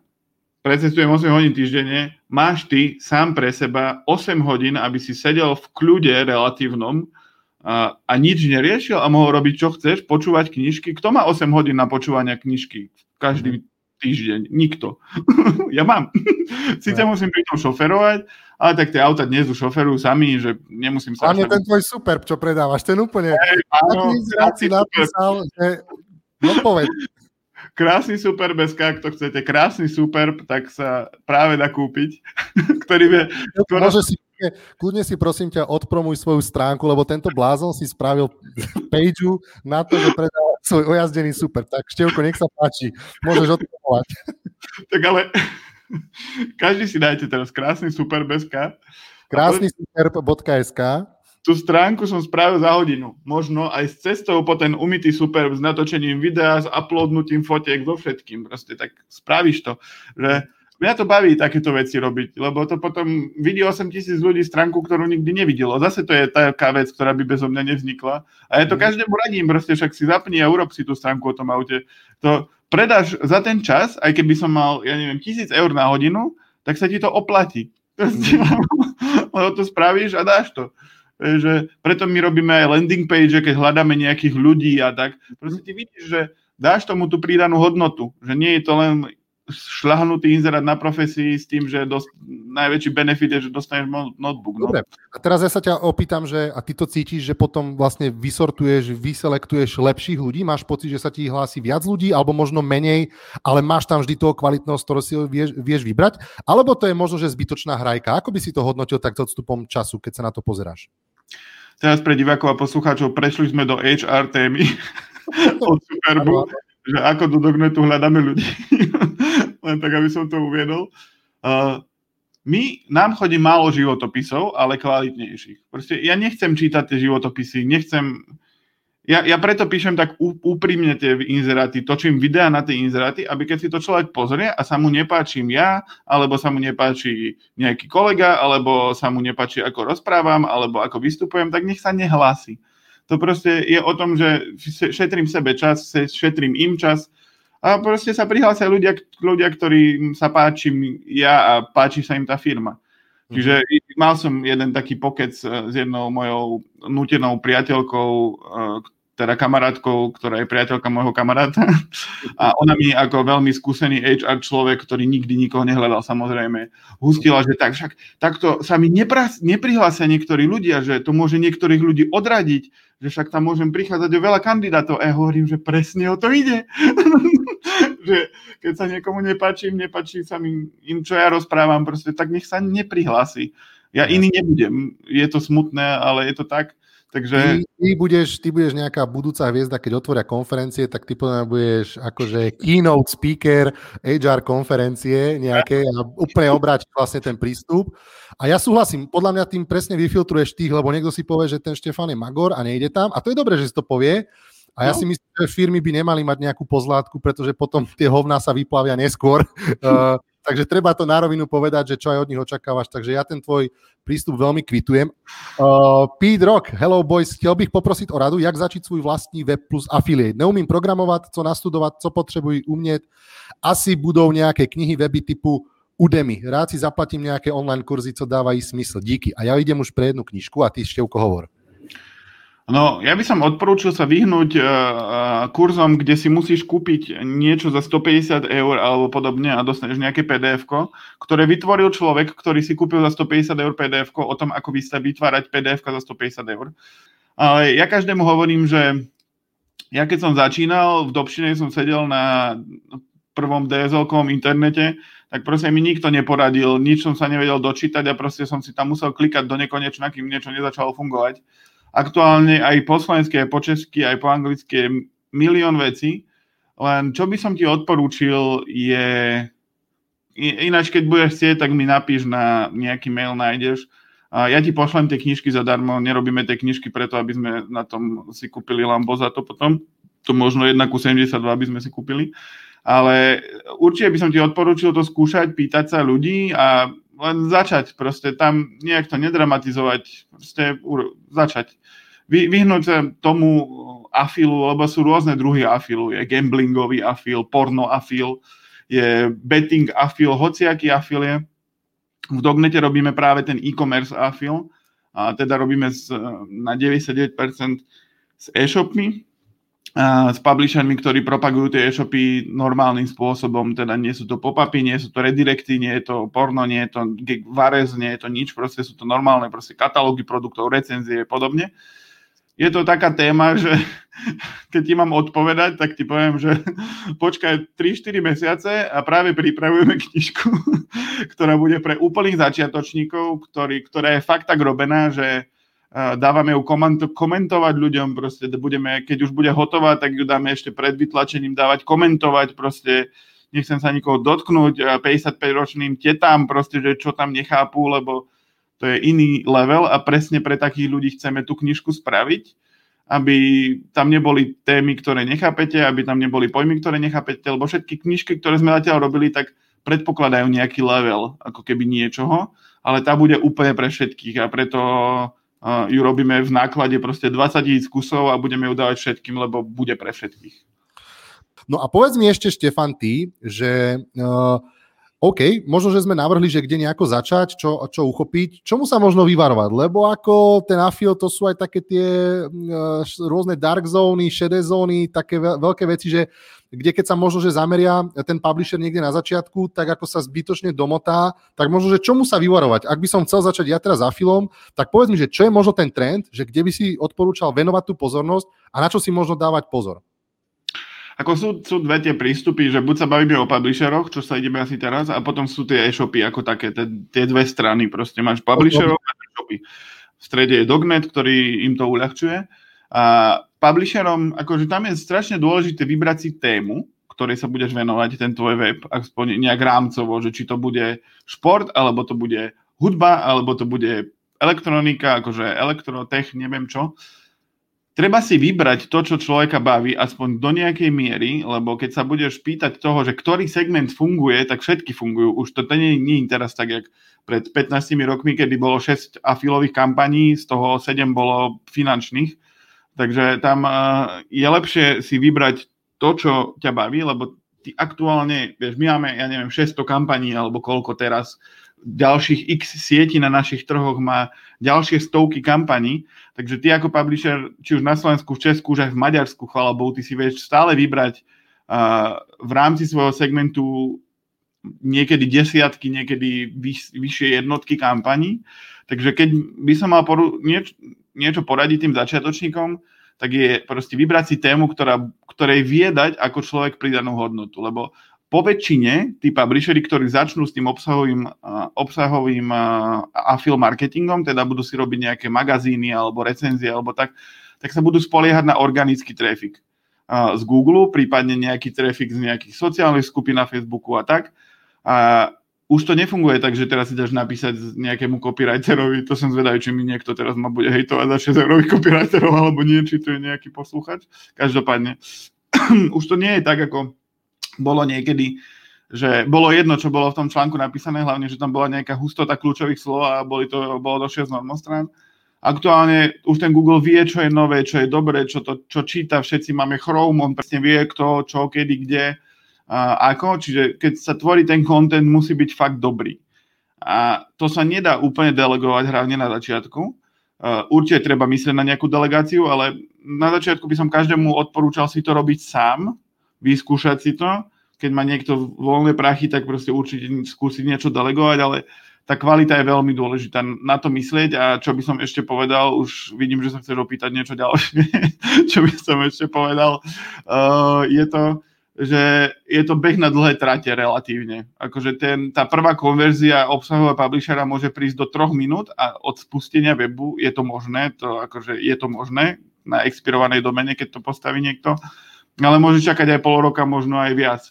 precestujem 8 hodín týždenne, máš ty sám pre seba 8 hodín, aby si sedel v kľude relatívnom, a, a nič neriešil a mohol robiť, čo chceš, počúvať knižky. Kto má 8 hodín na počúvania knižky každý týždeň? Nikto. ja mám. Sice musím pri tom šoferovať, ale tak tie auta dnes už šoferujú sami, že nemusím sa... Ale ten tvoj super, čo predávaš, ten úplne... Hey, áno, si napísal, že... No povedz. Krásny super beska, ak to chcete, krásny super, tak sa práve dá kúpiť, ktorý vie... Môže si kľudne si prosím ťa odpromuj svoju stránku, lebo tento blázon si spravil page na to, že predáva svoj ojazdený super. Tak Števko, nech sa páči, môžeš odpromovať. Tak ale každý si dajte teraz krásny super beska. Krásny super.sk tú stránku som spravil za hodinu. Možno aj s cestou po ten umytý super s natočením videa, s uploadnutím fotiek, so všetkým. Proste tak spravíš to, že Mňa to baví takéto veci robiť, lebo to potom vidí 8 tisíc ľudí stránku, ktorú nikdy nevidelo. Zase to je taká vec, ktorá by bezo mňa nevznikla. A ja to mm. každému radím, proste však si zapni a urob si tú stránku o tom aute. To predáš za ten čas, aj keby som mal, ja neviem, tisíc eur na hodinu, tak sa ti to oplatí. Mm. lebo to spravíš a dáš to. Že preto my robíme aj landing page, keď hľadáme nejakých ľudí a tak. Proste ti vidíš, že dáš tomu tú pridanú hodnotu. Že nie je to len šľahnutý inzerát na profesii s tým, že dost, najväčší benefit je, že dostaneš notebook. No. Dobre, a teraz ja sa ťa opýtam, že a ty to cítiš, že potom vlastne vysortuješ, vyselektuješ lepších ľudí, máš pocit, že sa ti hlási viac ľudí, alebo možno menej, ale máš tam vždy toho kvalitnosť, ktorú si vieš, vieš vybrať, alebo to je možno, že zbytočná hrajka. Ako by si to hodnotil takto odstupom času, keď sa na to pozeráš? Teraz pre divákov a poslucháčov prešli sme do HR témy od Superbu že ako do Dognetu hľadáme ľudí. Len tak, aby som to uviedol. Uh, my, nám chodí málo životopisov, ale kvalitnejších. Proste ja nechcem čítať tie životopisy, nechcem... Ja, ja preto píšem tak úprimne tie inzeráty, točím videá na tie inzeráty, aby keď si to človek pozrie a sa mu nepáčim ja, alebo sa mu nepáči nejaký kolega, alebo sa mu nepáči, ako rozprávam, alebo ako vystupujem, tak nech sa nehlási. To proste je o tom, že šetrím sebe čas, šetrím im čas a proste sa prihlásia ľudia, ľudia, ktorí sa páči ja a páči sa im tá firma. Čiže mal som jeden taký pokec s jednou mojou nutenou priateľkou, teda kamarátkou, ktorá je priateľka môjho kamaráta. A ona mi ako veľmi skúsený HR človek, ktorý nikdy nikoho nehľadal samozrejme, hustila, že tak však takto sa mi neprihlásia niektorí ľudia, že to môže niektorých ľudí odradiť, že však tam môžem prichádzať o veľa kandidátov. A ja hovorím, že presne o to ide. že keď sa niekomu nepáči, nepáči sa mi im, čo ja rozprávam, proste, tak nech sa neprihlási. Ja iný nebudem. Je to smutné, ale je to tak. Takže... Ty, ty, budeš, ty budeš nejaká budúca hviezda, keď otvoria konferencie, tak ty potom budeš akože keynote speaker HR konferencie nejaké a úplne obrátiť vlastne ten prístup. A ja súhlasím, podľa mňa tým presne vyfiltruješ tých, lebo niekto si povie, že ten Štefan je magor a nejde tam. A to je dobré, že si to povie. A ja no. si myslím, že firmy by nemali mať nejakú pozlátku, pretože potom tie hovná sa vyplavia neskôr. uh, takže treba to na rovinu povedať, že čo aj od nich očakávaš. Takže ja ten tvoj prístup veľmi kvitujem. Uh, Pete Rock, hello boys, chcel bych poprosiť o radu, jak začít svůj vlastní web plus affiliate. Neumím programovať, co nastudovať, co potřebuji umieť. Asi budou nejaké knihy, weby typu Udemy. Rád si zaplatím nejaké online kurzy, co dávají smysl. Díky. A ja idem už pre jednu knižku a ty Števko hovor. No, ja by som odporúčil sa vyhnúť uh, kurzom, kde si musíš kúpiť niečo za 150 eur alebo podobne a dostaneš nejaké pdf ktoré vytvoril človek, ktorý si kúpil za 150 eur pdf o tom, ako vytvárať pdf za 150 eur. Ale ja každému hovorím, že ja keď som začínal, v Dobšine som sedel na prvom dsl internete, tak proste mi nikto neporadil, nič som sa nevedel dočítať a proste som si tam musel klikať do nekonečna, kým niečo nezačalo fungovať aktuálne aj po slovensky, aj po česky, aj po anglicky je milión vecí. Len čo by som ti odporúčil je, ináč keď budeš chcieť, tak mi napíš na nejaký mail, nájdeš. A ja ti pošlem tie knižky zadarmo, nerobíme tie knižky preto, aby sme na tom si kúpili Lambo za to potom. To možno 1 ku 72 by sme si kúpili. Ale určite by som ti odporúčil to skúšať, pýtať sa ľudí a len začať proste tam nejak to nedramatizovať, proste začať. Vy, vyhnúť sa tomu afilu, lebo sú rôzne druhy afilu. Je gamblingový afil, porno afil, je betting afil, hociaký afil je. V Dognete robíme práve ten e-commerce afil, a teda robíme z, na 99% s e-shopmi, s publishermi, ktorí propagujú tie e-shopy normálnym spôsobom, teda nie sú to pop-upy, nie sú to redirecty, nie je to porno, nie je to varez, nie je to nič, proste sú to normálne proste katalógy produktov, recenzie a podobne. Je to taká téma, že keď ti mám odpovedať, tak ti poviem, že počkaj 3-4 mesiace a práve pripravujeme knižku, ktorá bude pre úplných začiatočníkov, ktorý, ktorá je fakt tak robená, že dávame ju komentovať ľuďom, proste budeme, keď už bude hotová, tak ju dáme ešte pred vytlačením dávať komentovať, proste nechcem sa nikoho dotknúť 55-ročným tetám, proste, že čo tam nechápu, lebo to je iný level a presne pre takých ľudí chceme tú knižku spraviť, aby tam neboli témy, ktoré nechápete, aby tam neboli pojmy, ktoré nechápete, lebo všetky knižky, ktoré sme zatiaľ robili, tak predpokladajú nejaký level, ako keby niečoho, ale tá bude úplne pre všetkých a preto ju robíme v náklade proste 20 tisíc kusov a budeme ju dávať všetkým, lebo bude pre všetkých. No a povedz mi ešte, Štefan, ty, že uh, OK, možno, že sme navrhli, že kde nejako začať, čo, čo uchopiť, čomu sa možno vyvarovať, lebo ako ten afil, to sú aj také tie uh, rôzne dark zóny, šedé zóny, také veľké veci, že kde keď sa možno, že zameria ten publisher niekde na začiatku, tak ako sa zbytočne domotá, tak možno, že čomu sa vyvarovať. Ak by som chcel začať ja teraz za filom, tak povedz mi, že čo je možno ten trend, že kde by si odporúčal venovať tú pozornosť a na čo si možno dávať pozor. Ako sú, sú dve tie prístupy, že buď sa bavíme o publisheroch, čo sa ideme asi teraz, a potom sú tie e-shopy ako také, tie, tie dve strany. Proste máš publisherov a e-shopy. V strede je Dognet, ktorý im to uľahčuje. A publisherom, akože tam je strašne dôležité vybrať si tému, ktorej sa budeš venovať, ten tvoj web, aspoň nejak rámcovo, že či to bude šport, alebo to bude hudba, alebo to bude elektronika, akože elektrotech, neviem čo. Treba si vybrať to, čo človeka baví, aspoň do nejakej miery, lebo keď sa budeš pýtať toho, že ktorý segment funguje, tak všetky fungujú. Už to nie, nie je teraz tak, jak pred 15 rokmi, kedy bolo 6 afilových kampaní, z toho 7 bolo finančných Takže tam eh, je lepšie si vybrať to, čo ťa baví, lebo ty aktuálne, vieš, my máme, ja neviem, 600 kampaní alebo koľko teraz ďalších x sietí na našich trhoch, má ďalšie stovky kampaní, takže ty ako publisher, či už na Slovensku, v Česku, už aj v Maďarsku, chvala Bohu, ty si vieš stále vybrať uh, v rámci svojho segmentu niekedy desiatky, niekedy vyš, vyššie jednotky kampaní. Takže keď by som mal poru- nieč- niečo poradiť tým začiatočníkom, tak je proste vybrať si tému, ktorá, ktorej vie dať ako človek pridanú hodnotu. Lebo po väčšine tí publishery, ktorí začnú s tým obsahovým, obsahovým affil marketingom, teda budú si robiť nejaké magazíny alebo recenzie alebo tak, tak sa budú spoliehať na organický trafik z Google, prípadne nejaký trafik z nejakých sociálnych skupín na Facebooku a tak. A už to nefunguje tak, že teraz si dáš napísať nejakému copywriterovi, to som zvedavý, či mi niekto teraz ma bude hejtovať za 6 eurových copywriterov, alebo nie, či to je nejaký posluchač. Každopádne, už to nie je tak, ako bolo niekedy, že bolo jedno, čo bolo v tom článku napísané, hlavne, že tam bola nejaká hustota kľúčových slov a boli to, bolo to 6 normostrán. Aktuálne už ten Google vie, čo je nové, čo je dobré, čo, to, čo číta, všetci máme Chrome, on presne vie, kto, čo, kedy, kde, a ako, čiže keď sa tvorí ten content, musí byť fakt dobrý. A to sa nedá úplne delegovať hlavne na začiatku. Určite treba myslieť na nejakú delegáciu, ale na začiatku by som každému odporúčal si to robiť sám, vyskúšať si to. Keď má niekto voľné prachy, tak proste určite skúsiť niečo delegovať, ale tá kvalita je veľmi dôležitá na to myslieť a čo by som ešte povedal, už vidím, že sa chceš opýtať niečo ďalšie, čo by som ešte povedal, uh, je to, že je to beh na dlhé trate relatívne. Akože ten, tá prvá konverzia obsahového publishera môže prísť do troch minút a od spustenia webu je to možné, to akože je to možné na expirovanej domene, keď to postaví niekto ale môže čakať aj pol roka, možno aj viac.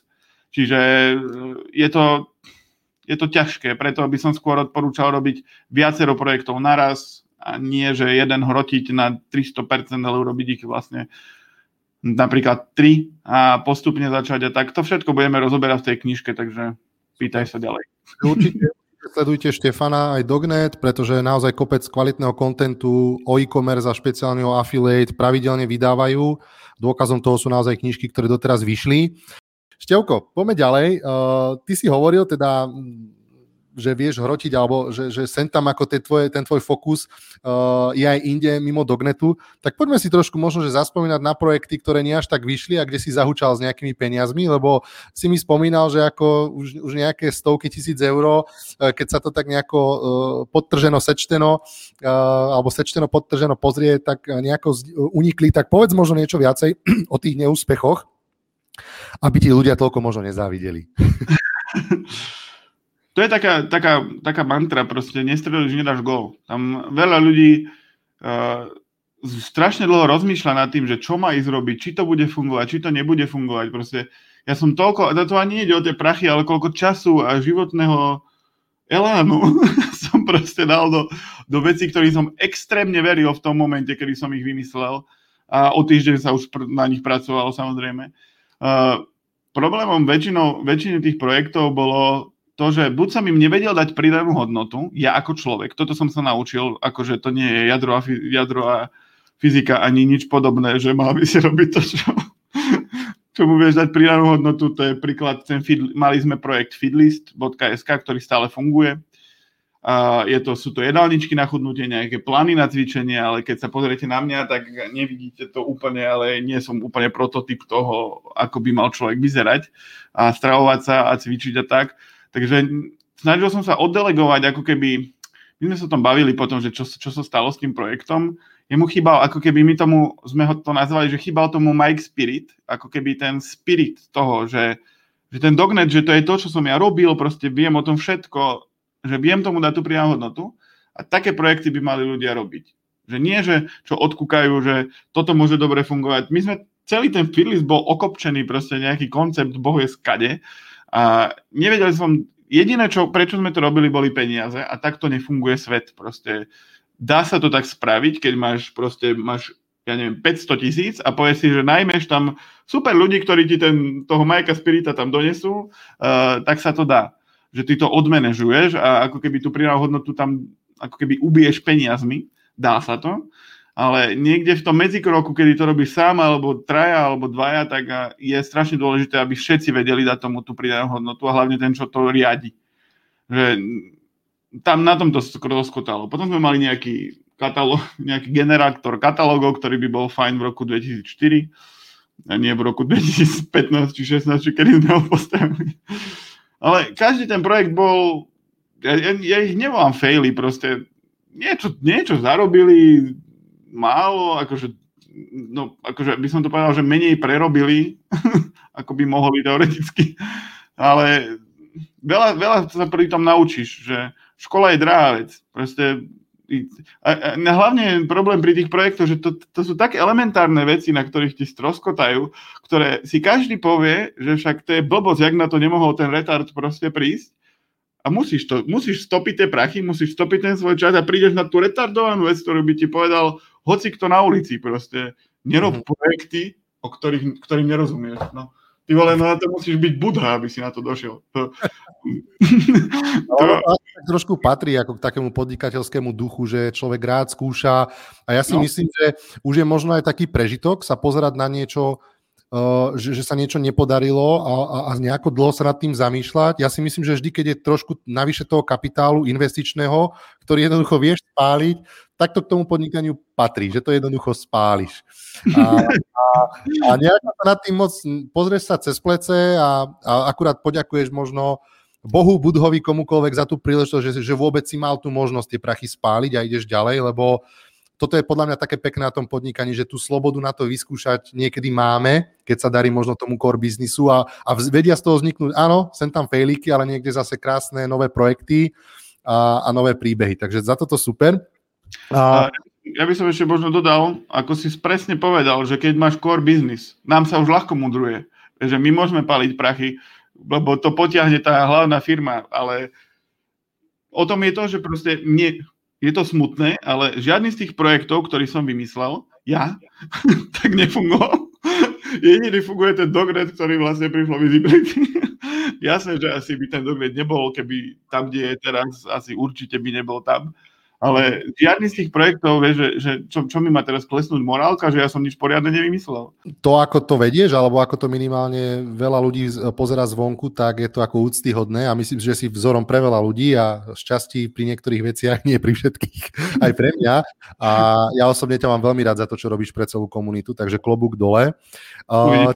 Čiže e, je to, je to ťažké, preto by som skôr odporúčal robiť viacero projektov naraz a nie, že jeden hrotiť na 300%, ale urobiť ich vlastne napríklad 3 a postupne začať a tak. To všetko budeme rozoberať v tej knižke, takže pýtaj sa ďalej. Určite, sledujte Štefana aj Dognet, pretože naozaj kopec kvalitného kontentu o e-commerce a špeciálne o affiliate pravidelne vydávajú Dôkazom toho sú naozaj knižky, ktoré doteraz vyšli. Števko, poďme ďalej. Uh, ty si hovoril teda že vieš hrotiť, alebo že, že sem tam ako te tvoje, ten tvoj fokus uh, je aj inde mimo Dognetu, tak poďme si trošku možno, že zaspomínať na projekty, ktoré nie až tak vyšli a kde si zahučal s nejakými peniazmi, lebo si mi spomínal, že ako už, už nejaké stovky tisíc eur, uh, keď sa to tak nejako uh, podtrženo, sečteno, uh, alebo sečteno, podtrženo pozrie, tak nejako unikli, tak povedz možno niečo viacej o tých neúspechoch, aby ti ľudia toľko možno nezávideli. to je taká, taká, taká mantra, proste nestrelíš, nedáš gol. Tam veľa ľudí uh, strašne dlho rozmýšľa nad tým, že čo má ísť robiť, či to bude fungovať, či to nebude fungovať. Proste ja som toľko, a to ani ide o tie prachy, ale koľko času a životného elánu som proste dal do, do vecí, ktorým som extrémne veril v tom momente, kedy som ich vymyslel a o týždeň sa už pr- na nich pracovalo samozrejme. Uh, problémom väčšinou, väčšiny tých projektov bolo to, že buď som im nevedel dať pridanú hodnotu, ja ako človek, toto som sa naučil, akože to nie je jadro a, jadro a fyzika ani nič podobné, že mal by si robiť to, čo, čo mu vieš dať pridanú hodnotu, to je príklad, ten feed, mali sme projekt feedlist.sk, ktorý stále funguje. A je to, sú to jedálničky na chudnutie, nejaké plány na cvičenie, ale keď sa pozriete na mňa, tak nevidíte to úplne, ale nie som úplne prototyp toho, ako by mal človek vyzerať a stravovať sa a cvičiť a tak. Takže snažil som sa oddelegovať, ako keby, my sme sa tom bavili potom, že čo, čo sa stalo s tým projektom, jemu chýbal, ako keby my tomu, sme ho to nazvali, že chýbal tomu Mike Spirit, ako keby ten spirit toho, že, že ten dognet, že to je to, čo som ja robil, proste viem o tom všetko, že viem tomu dať tú pridanú hodnotu a také projekty by mali ľudia robiť. Že nie, že čo odkúkajú, že toto môže dobre fungovať. My sme, celý ten fearless bol okopčený, proste nejaký koncept, bohu je skade a nevedel som, jediné, čo, prečo sme to robili, boli peniaze a takto nefunguje svet. Proste dá sa to tak spraviť, keď máš proste, máš ja neviem, 500 tisíc a povieš si, že najmeš tam super ľudí, ktorí ti ten, toho Majka Spirita tam donesú, uh, tak sa to dá. Že ty to odmenežuješ a ako keby tú pridanú hodnotu tam ako keby ubiješ peniazmi, dá sa to ale niekde v tom medzikroku, kedy to robíš sám, alebo traja, alebo dvaja, tak je strašne dôležité, aby všetci vedeli dať tomu tú pridanú hodnotu a hlavne ten, čo to riadi. Že tam na tom to rozkotalo. Potom sme mali nejaký, katalóg, nejaký generátor katalógov, ktorý by bol fajn v roku 2004 a nie v roku 2015 či 16, či kedy sme ho postavili. Ale každý ten projekt bol, ja, ja, ja ich nevolám faily, proste niečo, niečo zarobili málo, akože, no, akože by som to povedal, že menej prerobili, ako by mohli teoreticky, ale veľa, veľa sa pri tom naučíš, že škola je drahá vec. Proste, a, a hlavne problém pri tých projektoch, že to, to sú také elementárne veci, na ktorých ti stroskotajú, ktoré si každý povie, že však to je blbosť, jak na to nemohol ten retard proste prísť. A musíš to, musíš stopiť tie prachy, musíš stopiť ten svoj čas a prídeš na tú retardovanú vec, ktorú by ti povedal hoci kto na ulici proste. Nerob mm-hmm. projekty, o ktorých, ktorým nerozumieš. No. Ty vole, no na to musíš byť budha, aby si na to došiel. To... to... No, trošku patrí ako k takému podnikateľskému duchu, že človek rád skúša a ja si no. myslím, že už je možno aj taký prežitok sa pozerať na niečo, uh, že, že sa niečo nepodarilo a, a, a nejako dlho sa nad tým zamýšľať. Ja si myslím, že vždy, keď je trošku navyše toho kapitálu investičného, ktorý jednoducho vieš spáliť, tak to k tomu podnikaniu patrí, že to jednoducho spáliš. A, a, a nejako sa nad tým moc pozrieš sa cez plece a, a akurát poďakuješ možno Bohu, Budhovi, komukoľvek za tú príležitosť, že, že vôbec si mal tú možnosť tie prachy spáliť a ideš ďalej, lebo toto je podľa mňa také pekné na tom podnikaní, že tú slobodu na to vyskúšať niekedy máme, keď sa darí možno tomu core biznisu a, a vedia z toho vzniknúť, áno, sem tam fejlíky, ale niekde zase krásne nové projekty a, a nové príbehy. Takže za toto super. A... Ja by som ešte možno dodal, ako si presne povedal, že keď máš core business, nám sa už ľahko mudruje, že my môžeme paliť prachy, lebo to potiahne tá hlavná firma, ale o tom je to, že proste mne, je to smutné, ale žiadny z tých projektov, ktorý som vymyslel, ja, tak nefungoval. Jediný funguje ten dogret, ktorý vlastne prišlo visibility. Jasné, že asi by ten dogret nebol, keby tam, kde je teraz, asi určite by nebol tam. Ale žiadny z tých projektov, vieš, že, že čo, čo mi má teraz klesnúť morálka, že ja som nič poriadne nevymyslel. To, ako to vedieš, alebo ako to minimálne veľa ľudí pozera zvonku, tak je to ako úctyhodné a myslím, že si vzorom pre veľa ľudí a šťastí pri niektorých veciach, nie pri všetkých, aj pre mňa. A ja osobne ťa mám veľmi rád za to, čo robíš pre celú komunitu, takže klobúk dole. Uh,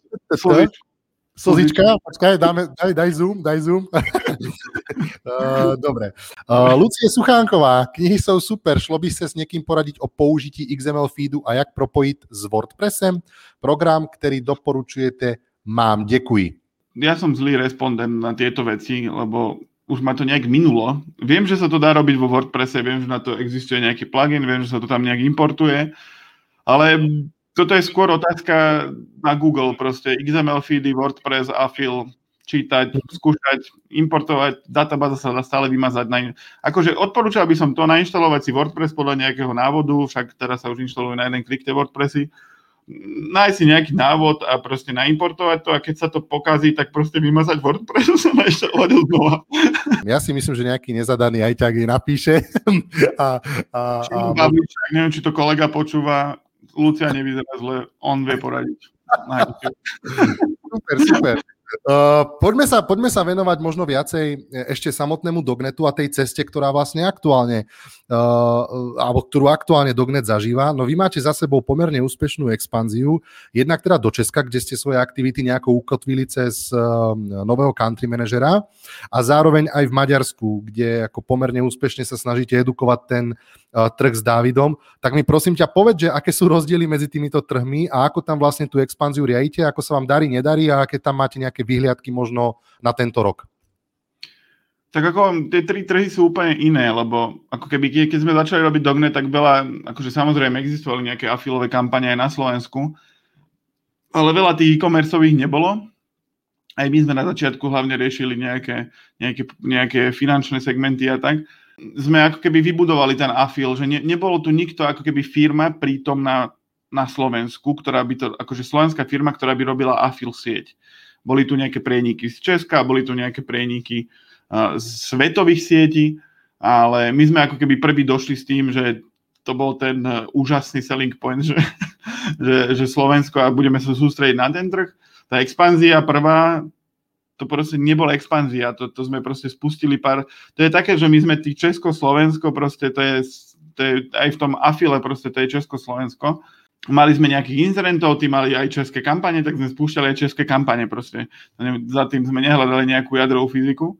Slzička, počkaj, dáme, daj, daj zoom, daj zoom. uh, dobre. Uh, Lucie Suchánková, knihy sú super, šlo by sa s niekým poradiť o použití XML feedu a jak propojit s WordPressem. Program, ktorý doporučujete, mám. Ďakujem. Ja som zlý respondent na tieto veci, lebo už ma to nejak minulo. Viem, že sa to dá robiť vo WordPresse, viem, že na to existuje nejaký plugin, viem, že sa to tam nejak importuje, ale toto je skôr otázka na Google, proste XML feedy, WordPress, Afil, čítať, skúšať, importovať, databáza sa dá stále vymazať. Na, akože odporúčal by som to nainštalovať si WordPress podľa nejakého návodu, však teraz sa už inštalujú na jeden klik tie WordPressy, nájsť si nejaký návod a proste naimportovať to a keď sa to pokazí, tak proste vymazať WordPress a nainštalovať ho znova. Ja si myslím, že nejaký nezadaný aj tak napíše. a, a, a... Neviem, či to kolega počúva, Lucia nevyzerá zle, on vie poradiť. super, super. Uh, poďme, sa, poďme sa venovať možno viacej e, ešte samotnému Dognetu a tej ceste, ktorá vlastne aktuálne, uh, alebo ktorú aktuálne Dognet zažíva. No vy máte za sebou pomerne úspešnú expanziu, jednak teda do Česka, kde ste svoje aktivity nejako ukotvili cez uh, nového country manažera a zároveň aj v Maďarsku, kde ako pomerne úspešne sa snažíte edukovať ten uh, trh s Dávidom. Tak mi prosím ťa povedz, že aké sú rozdiely medzi týmito trhmi a ako tam vlastne tú expanziu riadite, ako sa vám darí, nedarí a aké tam máte nejaké vyhliadky možno na tento rok? Tak ako tie tri trhy sú úplne iné, lebo ako keby, keď sme začali robiť Dogne, tak veľa, akože samozrejme existovali nejaké afilové kampane aj na Slovensku, ale veľa tých e-commerceových nebolo. Aj my sme na začiatku hlavne riešili nejaké, nejaké, nejaké finančné segmenty a tak. Sme ako keby vybudovali ten afil, že ne, nebolo tu nikto ako keby firma prítomná na Slovensku, ktorá by to, akože slovenská firma, ktorá by robila afil sieť. Boli tu nejaké prejníky z Česka, boli tu nejaké prejníky z svetových sietí, ale my sme ako keby prvý došli s tým, že to bol ten e, úžasný selling point, že, že, že Slovensko a budeme sa sústrediť na ten trh. Tá expanzia prvá, to proste nebola expanzia, to, to sme proste spustili pár, to je také, že my sme tých Česko-Slovensko, proste to je, to je aj v tom afile, proste to je Česko-Slovensko. Mali sme nejakých inzerentov, tí mali aj české kampane, tak sme spúšťali aj české kampane proste. Za tým sme nehľadali nejakú jadrovú fyziku.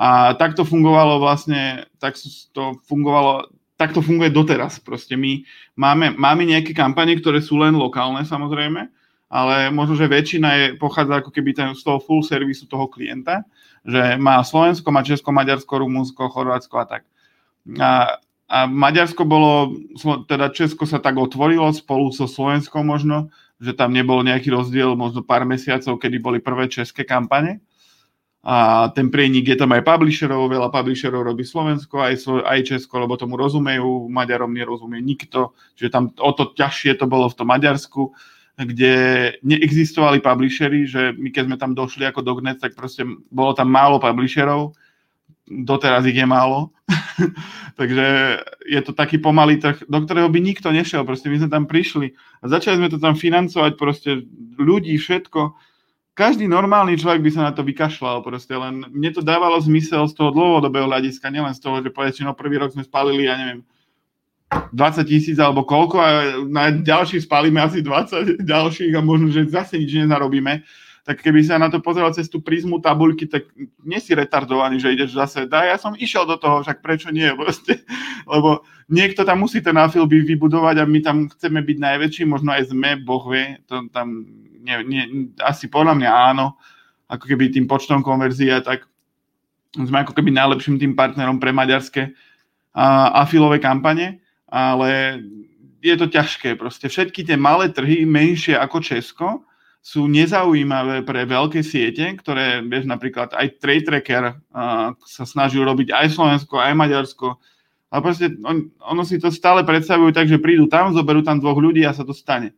A tak to fungovalo vlastne, tak to fungovalo, tak to funguje doteraz. Proste my máme, máme nejaké kampane, ktoré sú len lokálne samozrejme, ale možno, že väčšina je, pochádza ako keby ten, z toho full servisu toho klienta, že má Slovensko, má Česko, Maďarsko, Rumunsko, Chorvátsko a tak. A, a Maďarsko bolo, teda Česko sa tak otvorilo spolu so Slovenskom možno, že tam nebol nejaký rozdiel, možno pár mesiacov, kedy boli prvé české kampane. A ten prienik je tam aj publisherov, veľa publisherov robí Slovensko, aj, aj Česko, lebo tomu rozumejú, Maďarom nerozumie nikto, čiže tam o to ťažšie to bolo v tom Maďarsku kde neexistovali publishery, že my keď sme tam došli ako Dognet, tak proste bolo tam málo publisherov, doteraz ich je málo. Takže je to taký pomalý trh, do ktorého by nikto nešiel. Proste my sme tam prišli a začali sme to tam financovať, proste ľudí, všetko. Každý normálny človek by sa na to vykašľal, proste len mne to dávalo zmysel z toho dlhodobého hľadiska, nielen z toho, že povedať, no prvý rok sme spalili, ja neviem, 20 tisíc alebo koľko a na ďalší spálime asi 20 ďalších a možno, že zase nič nenarobíme, tak keby sa na to pozeral cez tú prízmu tabuľky, tak nie si retardovaný, že ideš zase, dá, ja som išiel do toho, však prečo nie, proste, lebo niekto tam musí ten náfil vybudovať a my tam chceme byť najväčší, možno aj sme, Boh vie, to tam nie, nie, asi podľa mňa áno, ako keby tým počtom konverzia, tak. Sme ako keby najlepším tým partnerom pre maďarské afilové kampane ale je to ťažké. Proste všetky tie malé trhy, menšie ako Česko, sú nezaujímavé pre veľké siete, ktoré, vieš, napríklad aj Trade Tracker uh, sa snaží robiť aj Slovensko, aj Maďarsko. A proste on, ono si to stále predstavujú tak, že prídu tam, zoberú tam dvoch ľudí a sa to stane.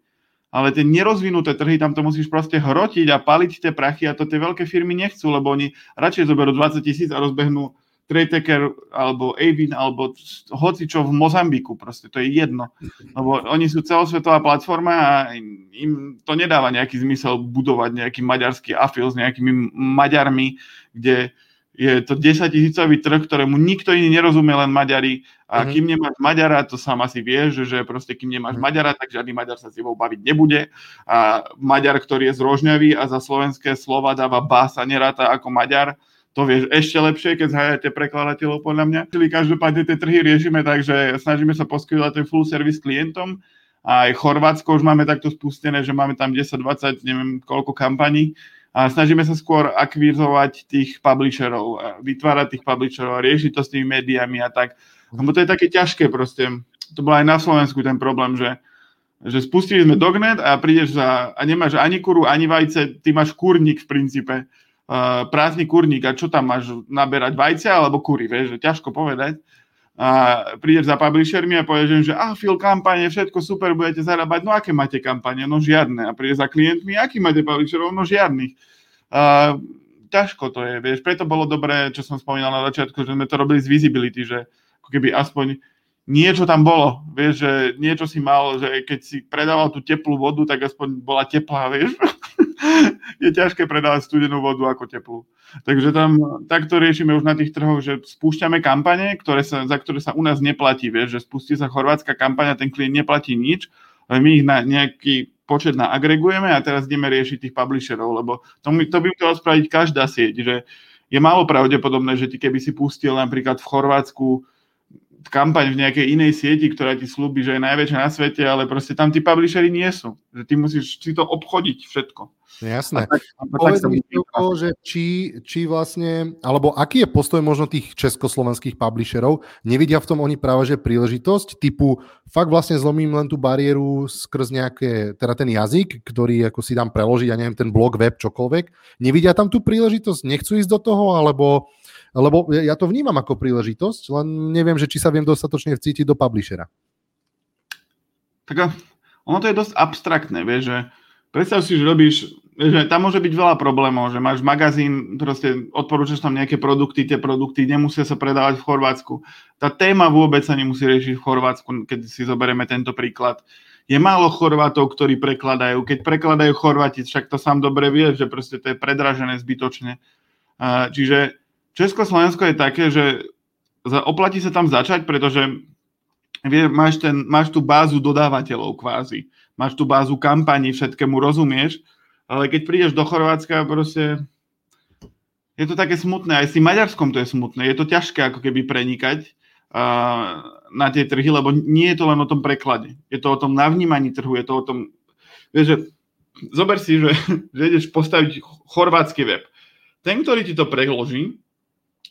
Ale tie nerozvinuté trhy, tam to musíš proste hrotiť a paliť tie prachy a to tie veľké firmy nechcú, lebo oni radšej zoberú 20 tisíc a rozbehnú Traytaker alebo Avin alebo hoci čo v Mozambiku, proste to je jedno. Lebo oni sú celosvetová platforma a im to nedáva nejaký zmysel budovať nejaký maďarský afil s nejakými Maďarmi, kde je to 10 tisícový trh, ktorému nikto iný nerozumie, len Maďari. A mm-hmm. kým nemáš Maďara, to sám asi vieš, že proste kým nemáš mm-hmm. Maďara, tak žiadny Maďar sa s tebou baviť nebude. A Maďar, ktorý je z Rožňavy a za slovenské slova dáva bása, neráta ako Maďar, to vieš ešte lepšie, keď zhájate prekladateľov podľa mňa. Čili každopádne tie trhy riešime tak, že snažíme sa poskytovať ten full service klientom. A aj Chorvátsko už máme takto spustené, že máme tam 10-20, neviem koľko kampaní. A snažíme sa skôr akvizovať tých publisherov, vytvárať tých publisherov, riešiť to s tými médiami a tak. Lebo to je také ťažké proste. To bol aj na Slovensku ten problém, že že spustili sme Dognet a prídeš za, a nemáš ani kuru, ani vajce, ty máš kurník v princípe uh, prázdny kurník a čo tam máš naberať vajcia alebo kury, vieš, že ťažko povedať. A prídeš za publishermi a povieš, že ah, fil kampane, všetko super, budete zarábať, no aké máte kampane? No žiadne. A prídeš za klientmi, aký máte publisherov? No žiadnych. Uh, ťažko to je, vieš, preto bolo dobré, čo som spomínal na začiatku, že sme to robili z visibility, že ako keby aspoň niečo tam bolo, vieš, že niečo si mal, že keď si predával tú teplú vodu, tak aspoň bola teplá, vieš. je ťažké predávať studenú vodu ako teplú. Takže tam takto riešime už na tých trhoch, že spúšťame kampane, ktoré sa, za ktoré sa u nás neplatí. Vieš, že spustí sa chorvátska kampaňa, ten klient neplatí nič, my ich na nejaký počet naagregujeme a teraz ideme riešiť tých publisherov, lebo to, to by chcela spraviť každá sieť, že je málo pravdepodobné, že ty keby si pustil napríklad v Chorvátsku kampaň v nejakej inej sieti, ktorá ti slúbi, že je najväčšia na svete, ale proste tam tí publishery nie sú. Že ty musíš si to obchodiť všetko. Jasné. tak, Povedz mi to, že či, či vlastne, alebo aký je postoj možno tých československých publisherov? Nevidia v tom oni práve, že príležitosť typu fakt vlastne zlomím len tú bariéru skrz nejaké, teda ten jazyk, ktorý ako si dám preložiť, ja neviem, ten blog, web, čokoľvek. Nevidia tam tú príležitosť? Nechcú ísť do toho? Alebo lebo ja to vnímam ako príležitosť, len neviem, že či sa viem dostatočne vcítiť do publishera. Tak ono to je dosť abstraktné, vieš, že predstav si, že robíš, že tam môže byť veľa problémov, že máš magazín, proste odporúčaš tam nejaké produkty, tie produkty nemusia sa predávať v Chorvátsku. Tá téma vôbec sa nemusí riešiť v Chorvátsku, keď si zoberieme tento príklad. Je málo Chorvátov, ktorí prekladajú. Keď prekladajú Chorváti, však to sám dobre vie, že proste to je predražené zbytočne Čiže Československo je také, že oplatí sa tam začať, pretože máš, ten, máš tú bázu dodávateľov kvázi. Máš tú bázu kampaní, všetkému rozumieš, ale keď prídeš do Chorvátska, proste je to také smutné. Aj s tým Maďarskom to je smutné. Je to ťažké ako keby prenikať uh, na tie trhy, lebo nie je to len o tom preklade. Je to o tom navnímaní trhu, je to o tom... Vieš, že zober si, že, že ideš postaviť chorvátsky web. Ten, ktorý ti to preloží,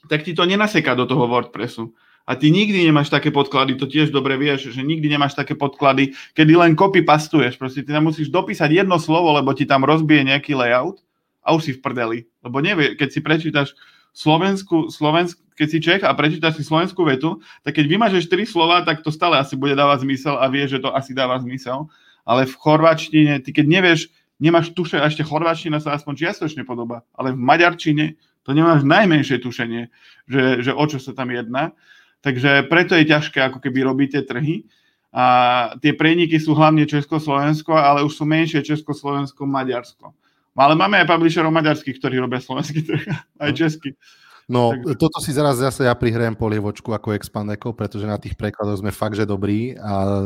tak ti to nenaseká do toho WordPressu. A ty nikdy nemáš také podklady, to tiež dobre vieš, že nikdy nemáš také podklady, kedy len copy pastuješ. Proste ty tam musíš dopísať jedno slovo, lebo ti tam rozbije nejaký layout a už si v prdeli. Lebo nevie, keď si prečítaš Slovensku, Slovensk, keď si Čech a prečítaš si slovenskú vetu, tak keď vymažeš tri slova, tak to stále asi bude dávať zmysel a vieš, že to asi dáva zmysel. Ale v chorvačtine, ty keď nevieš, nemáš tuše, a ešte chorvačtina sa aspoň čiastočne podoba, ale v maďarčine to nemáš najmenšie tušenie, že, že o čo sa tam jedná. Takže preto je ťažké ako keby robiť tie trhy. A tie preniky sú hlavne Československo, ale už sú menšie Československo, Maďarsko. Ale máme aj publisherov maďarských, ktorí robia slovenský trh, aj no. český. No, Takže... toto si zaraz zase ja prihrajem polievočku ako Expandeko, pretože na tých prekladoch sme fakt, že dobrí a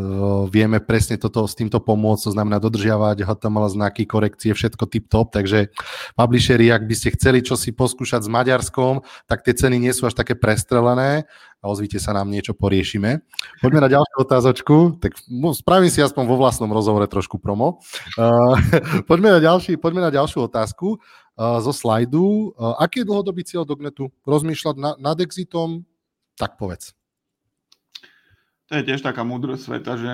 vieme presne toto s týmto pomôcť, to znamená dodržiavať HTML znaky, korekcie, všetko tip-top, takže publisheri, ak by ste chceli čo si poskúšať s Maďarskom, tak tie ceny nie sú až také prestrelené a ozvite sa nám niečo poriešime. Poďme na ďalšiu otázočku, tak spravím si aspoň vo vlastnom rozhovore trošku promo. Uh, poďme, na ďalší, poďme na ďalšiu otázku zo slajdu. Aký je dlhodobý cieľ Dognetu? Rozmýšľať na, nad exitom? Tak povedz. To je tiež taká múdrosť sveta, že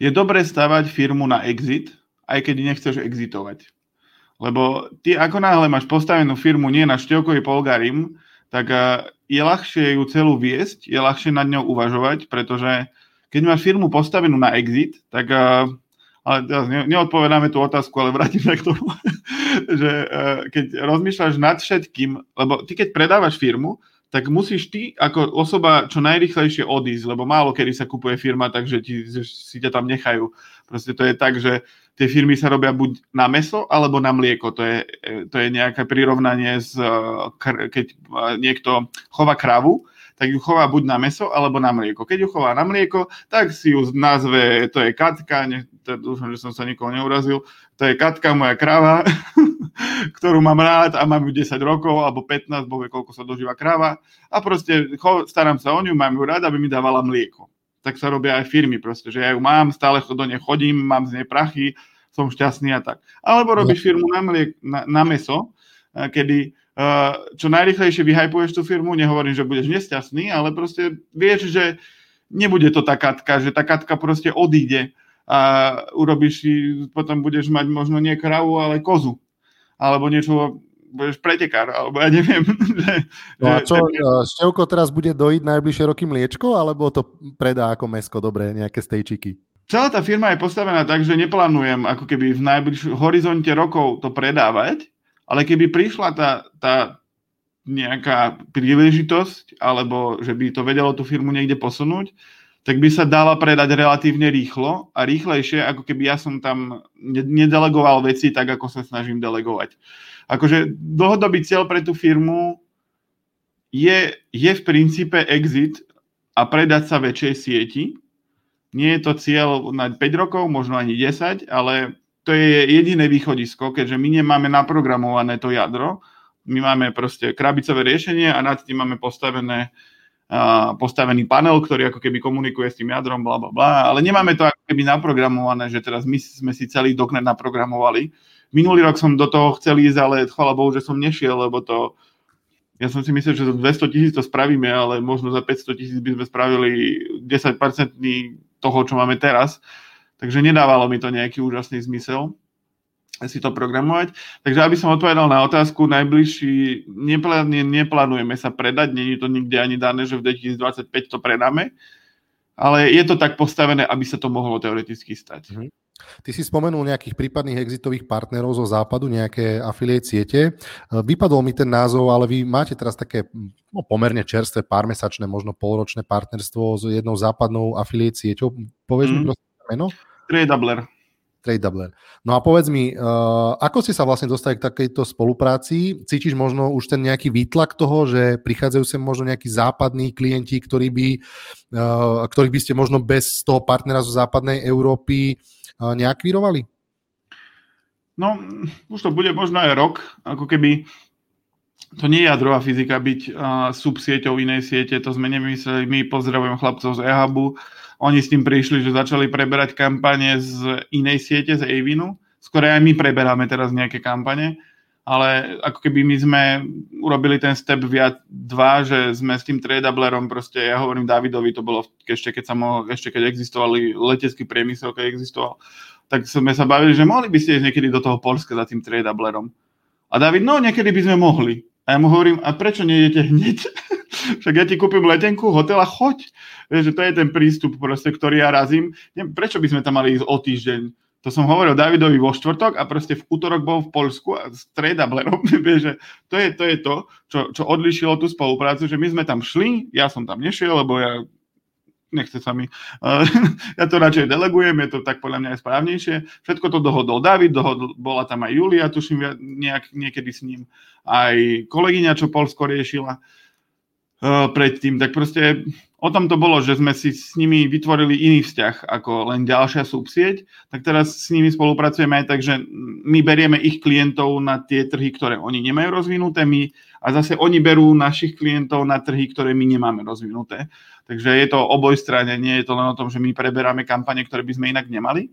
je dobré stavať firmu na exit, aj keď nechceš exitovať. Lebo ty ako náhle máš postavenú firmu nie na šťovkový polgarim, tak je ľahšie ju celú viesť, je ľahšie nad ňou uvažovať, pretože keď máš firmu postavenú na exit, tak ale teraz neodpovedáme tú otázku, ale vrátim sa k tomu, že e, keď rozmýšľaš nad všetkým, lebo ty keď predávaš firmu, tak musíš ty ako osoba čo najrychlejšie odísť, lebo málo kedy sa kupuje firma, takže ti, si ťa tam nechajú. Proste to je tak, že tie firmy sa robia buď na meso alebo na mlieko. To je, e, to je nejaké prirovnanie, z, e, keď niekto chová kravu, tak ju chová buď na meso alebo na mlieko. Keď ju chová na mlieko, tak si ju nazve, to je Katka, ne, dúfam, že som sa nikoho neurazil, to je Katka, moja kráva, ktorú mám rád a mám ju 10 rokov alebo 15, bo koľko sa dožíva kráva a proste starám sa o ňu, mám ju rád, aby mi dávala mlieko. Tak sa robia aj firmy proste, že ja ju mám, stále do nej chodím, mám z nej prachy, som šťastný a tak. Alebo robíš firmu na, mliek, na, na meso, kedy uh, čo najrychlejšie vyhajpuješ tú firmu, nehovorím, že budeš nesťastný, ale proste vieš, že nebude to tá katka, že tá katka proste odíde a urobíš si, potom budeš mať možno nie kravu, ale kozu. Alebo niečo, budeš pretekár, alebo ja neviem. Že, no a čo, že... Števko teraz bude dojiť najbližšie roky mliečko, alebo to predá ako mesko, dobre, nejaké stejčiky? Celá tá firma je postavená tak, že neplánujem ako keby v najbližšom horizonte rokov to predávať, ale keby prišla tá, tá nejaká príležitosť, alebo že by to vedelo tú firmu niekde posunúť, tak by sa dala predať relatívne rýchlo a rýchlejšie, ako keby ja som tam nedelegoval veci tak, ako sa snažím delegovať. Akože dlhodobý cieľ pre tú firmu je, je v princípe exit a predať sa väčšej sieti. Nie je to cieľ na 5 rokov, možno ani 10, ale to je jediné východisko, keďže my nemáme naprogramované to jadro, my máme proste krabicové riešenie a nad tým máme postavené, uh, postavený panel, ktorý ako keby komunikuje s tým jadrom, bla, bla, bla, ale nemáme to ako keby naprogramované, že teraz my sme si celý doknet naprogramovali. Minulý rok som do toho chcel ísť, ale chvala Bohu, že som nešiel, lebo to, ja som si myslel, že za 200 tisíc to spravíme, ale možno za 500 tisíc by sme spravili 10% toho, čo máme teraz. Takže nedávalo mi to nejaký úžasný zmysel si to programovať. Takže aby som odpovedal na otázku, najbližší neplánujeme sa predať, není to nikde ani dané, že v 2025 to predáme, ale je to tak postavené, aby sa to mohlo teoreticky stať. Mm-hmm. Ty si spomenul nejakých prípadných exitových partnerov zo západu, nejaké afiliate siete. Vypadol mi ten názov, ale vy máte teraz také no, pomerne čerstvé, pármesačné, možno polročné partnerstvo s jednou západnou afiliate sieťou. Povieš mm. mi prosím meno? Tradabler. Doubler. No a povedz mi, uh, ako ste sa vlastne dostali k takejto spolupráci? Cítiš možno už ten nejaký výtlak toho, že prichádzajú sem možno nejakí západní klienti, ktorí by, uh, ktorých by ste možno bez toho partnera zo západnej Európy uh, neakvírovali? No, už to bude možno aj rok, ako keby to nie je jadrová fyzika byť uh, subsieťou inej siete, to sme nemysleli, my pozdravujem chlapcov z EHABu, oni s tým prišli, že začali preberať kampane z inej siete, z Avinu, skoro aj my preberáme teraz nejaké kampane, ale ako keby my sme urobili ten step viac dva, že sme s tým tradeablerom proste, ja hovorím Davidovi, to bolo ešte keď, sa mohol, ešte keď existovali letecký priemysel, keď existoval, tak sme sa bavili, že mohli by ste ísť niekedy do toho Polska za tým tradeablerom. A David, no niekedy by sme mohli. A ja mu hovorím, a prečo nejdete hneď? Však ja ti kúpim letenku, hotel a choď. Vieš, že to je ten prístup, proste, ktorý ja razím. Neviem, prečo by sme tam mali ísť o týždeň? To som hovoril Davidovi vo štvrtok a proste v útorok bol v Polsku a streda blerom. Že to je to, je to čo, čo odlišilo tú spoluprácu, že my sme tam šli, ja som tam nešiel, lebo ja nechce sa mi. ja to radšej delegujem, je to tak podľa mňa aj správnejšie. Všetko to dohodol David, dohodol, bola tam aj Julia, tuším nejak, niekedy s ním, aj kolegyňa, čo Polsko riešila uh, predtým. Tak proste o tom to bolo, že sme si s nimi vytvorili iný vzťah ako len ďalšia subsieť, tak teraz s nimi spolupracujeme aj tak, že my berieme ich klientov na tie trhy, ktoré oni nemajú rozvinuté, my a zase oni berú našich klientov na trhy, ktoré my nemáme rozvinuté. Takže je to oboj strane, nie je to len o tom, že my preberáme kampane, ktoré by sme inak nemali,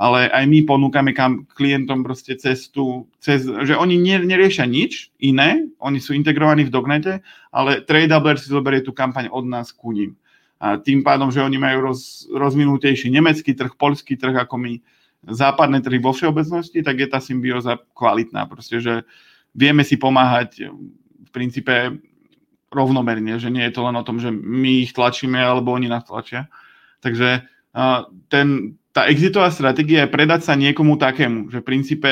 ale aj my ponúkame kam klientom proste cestu, cez, že oni neriešia nič iné, oni sú integrovaní v Dognete, ale Tradeabler si zoberie tú kampaň od nás ku ním. A tým pádom, že oni majú roz, rozvinutejší nemecký trh, poľský trh ako my, západné trhy vo všeobecnosti, tak je tá symbióza kvalitná. Proste, že vieme si pomáhať v princípe rovnomerne, že nie je to len o tom, že my ich tlačíme alebo oni nás tlačia. Takže ten, tá exitová stratégia je predať sa niekomu takému, že v princípe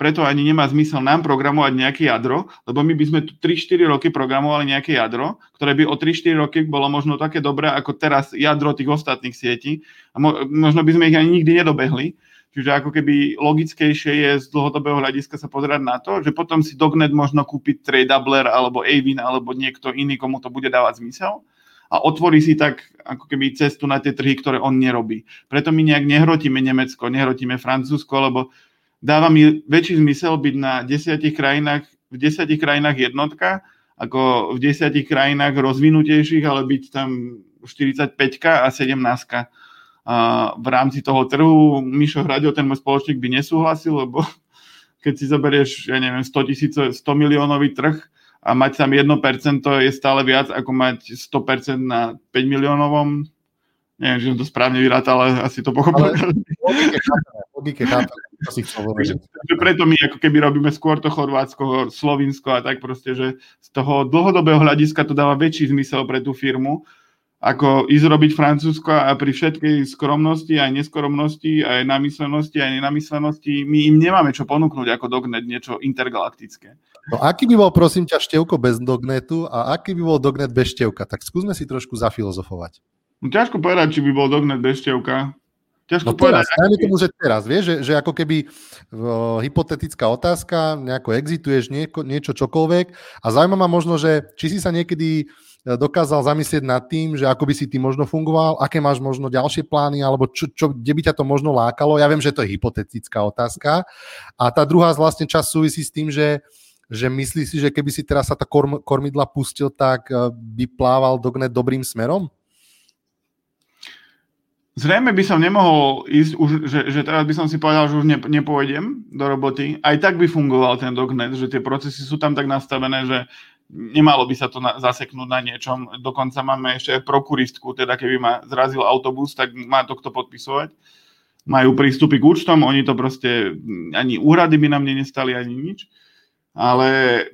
preto ani nemá zmysel nám programovať nejaké jadro, lebo my by sme tu 3-4 roky programovali nejaké jadro, ktoré by o 3-4 roky bolo možno také dobré ako teraz jadro tých ostatných sietí a mo- možno by sme ich ani nikdy nedobehli. Čiže ako keby logickejšie je z dlhodobého hľadiska sa pozerať na to, že potom si Dognet možno kúpiť Tradeabler alebo Avin alebo niekto iný, komu to bude dávať zmysel a otvorí si tak ako keby cestu na tie trhy, ktoré on nerobí. Preto my nejak nehrotíme Nemecko, nehrotíme Francúzsko, lebo dáva mi väčší zmysel byť na desiatich krajinách, v desiatich krajinách jednotka, ako v desiatich krajinách rozvinutejších, ale byť tam 45 a 17 v rámci toho trhu. Mišo Hradio, ten môj spoločník, by nesúhlasil, lebo keď si zoberieš, ja neviem, 100, tisíc, 100 miliónový trh a mať tam 1% je stále viac, ako mať 100% na 5 miliónovom. Neviem, že som to správne vyrátal, ale asi to pochopil. Logike Preto my ako keby robíme skôr to Chorvátsko, Slovinsko a tak proste, že z toho dlhodobého hľadiska to dáva väčší zmysel pre tú firmu ako ísť robiť Francúzsko a pri všetkej skromnosti, aj neskromnosti, aj namyslenosti, aj nenamyslenosti, my im nemáme čo ponúknuť ako Dognet, niečo intergalaktické. No aký by bol, prosím ťa, števko bez Dognetu a aký by bol Dognet bez števka? Tak skúsme si trošku zafilozofovať. No, ťažko povedať, či by bol Dognet bez števka. Ťažko no povedať. Dajme tomu, že teraz, vieš, že, že ako keby uh, hypotetická otázka, nejako exituješ nieko, niečo čokoľvek a zaujíma ma možno, že či si sa niekedy E, dokázal zamyslieť nad tým, že ako by si ty možno fungoval, aké máš možno ďalšie plány, alebo čo, čo, kde by ťa to možno lákalo. Ja viem, že to je hypotetická otázka. A tá druhá vlastne čas súvisí s tým, že že myslíš si, že keby si teraz sa tá korm, kormidla pustil, tak e, by plával Dognet dobrým smerom? Zrejme by som nemohol ísť, už, že, že teraz by som si povedal, že už ne, nepôjdem do roboty. Aj tak by fungoval ten Dognet, že tie procesy sú tam tak nastavené, že nemalo by sa to na, zaseknúť na niečom. Dokonca máme ešte aj prokuristku, teda keby ma zrazil autobus, tak má to kto podpisovať. Majú prístupy k účtom, oni to proste, ani úrady by nám nenestali, ani nič. Ale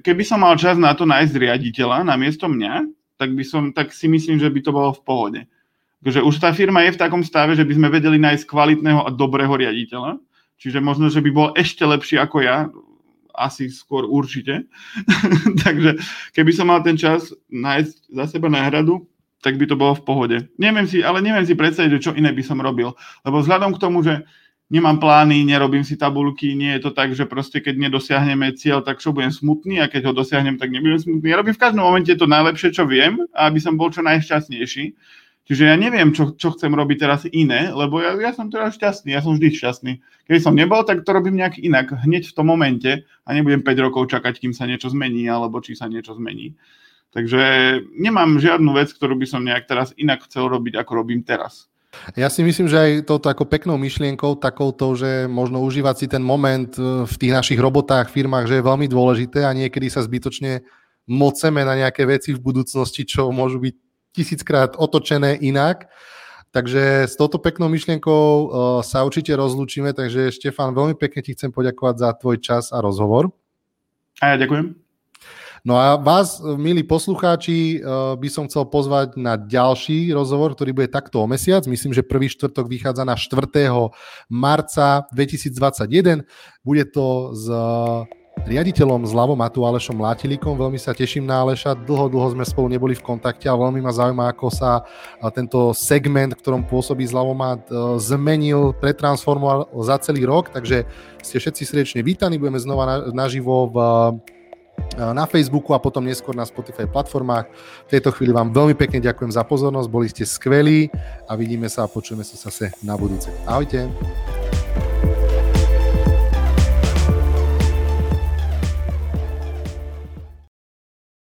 keby som mal čas na to nájsť riaditeľa na miesto mňa, tak, by som, tak si myslím, že by to bolo v pohode. Takže už tá firma je v takom stave, že by sme vedeli nájsť kvalitného a dobrého riaditeľa. Čiže možno, že by bol ešte lepší ako ja, asi skôr určite. Takže keby som mal ten čas nájsť za seba náhradu, tak by to bolo v pohode. Neviem si, ale neviem si predstaviť, čo iné by som robil. Lebo vzhľadom k tomu, že nemám plány, nerobím si tabulky, nie je to tak, že proste keď nedosiahneme cieľ, tak čo budem smutný a keď ho dosiahnem, tak nebudem smutný. Ja robím v každom momente to najlepšie, čo viem, aby som bol čo najšťastnejší. Čiže ja neviem, čo, čo chcem robiť teraz iné, lebo ja, ja som teraz šťastný, ja som vždy šťastný. Keby som nebol, tak to robím nejak inak, hneď v tom momente a nebudem 5 rokov čakať, kým sa niečo zmení, alebo či sa niečo zmení. Takže nemám žiadnu vec, ktorú by som nejak teraz inak chcel robiť, ako robím teraz. Ja si myslím, že aj touto ako peknou myšlienkou, takouto, že možno užívať si ten moment e, v tých našich robotách, firmách, že je veľmi dôležité a niekedy sa zbytočne moceme na nejaké veci v budúcnosti, čo môžu byť tisíckrát otočené inak. Takže s touto peknou myšlienkou uh, sa určite rozlúčime, takže Štefan, veľmi pekne ti chcem poďakovať za tvoj čas a rozhovor. A ja ďakujem. No a vás, milí poslucháči, by som chcel pozvať na ďalší rozhovor, ktorý bude takto o mesiac. Myslím, že prvý štvrtok vychádza na 4. marca 2021. Bude to s riaditeľom z Lavom a tu Alešom Látilíkom. Veľmi sa teším na Aleša. Dlho, dlho sme spolu neboli v kontakte a veľmi ma zaujíma, ako sa tento segment, v ktorom pôsobí Zlavomat, zmenil, pretransformoval za celý rok. Takže ste všetci srdečne vítaní. Budeme znova naživo v na Facebooku a potom neskôr na Spotify platformách. V tejto chvíli vám veľmi pekne ďakujem za pozornosť, boli ste skvelí a vidíme sa a počujeme sa zase na budúce. Ahojte.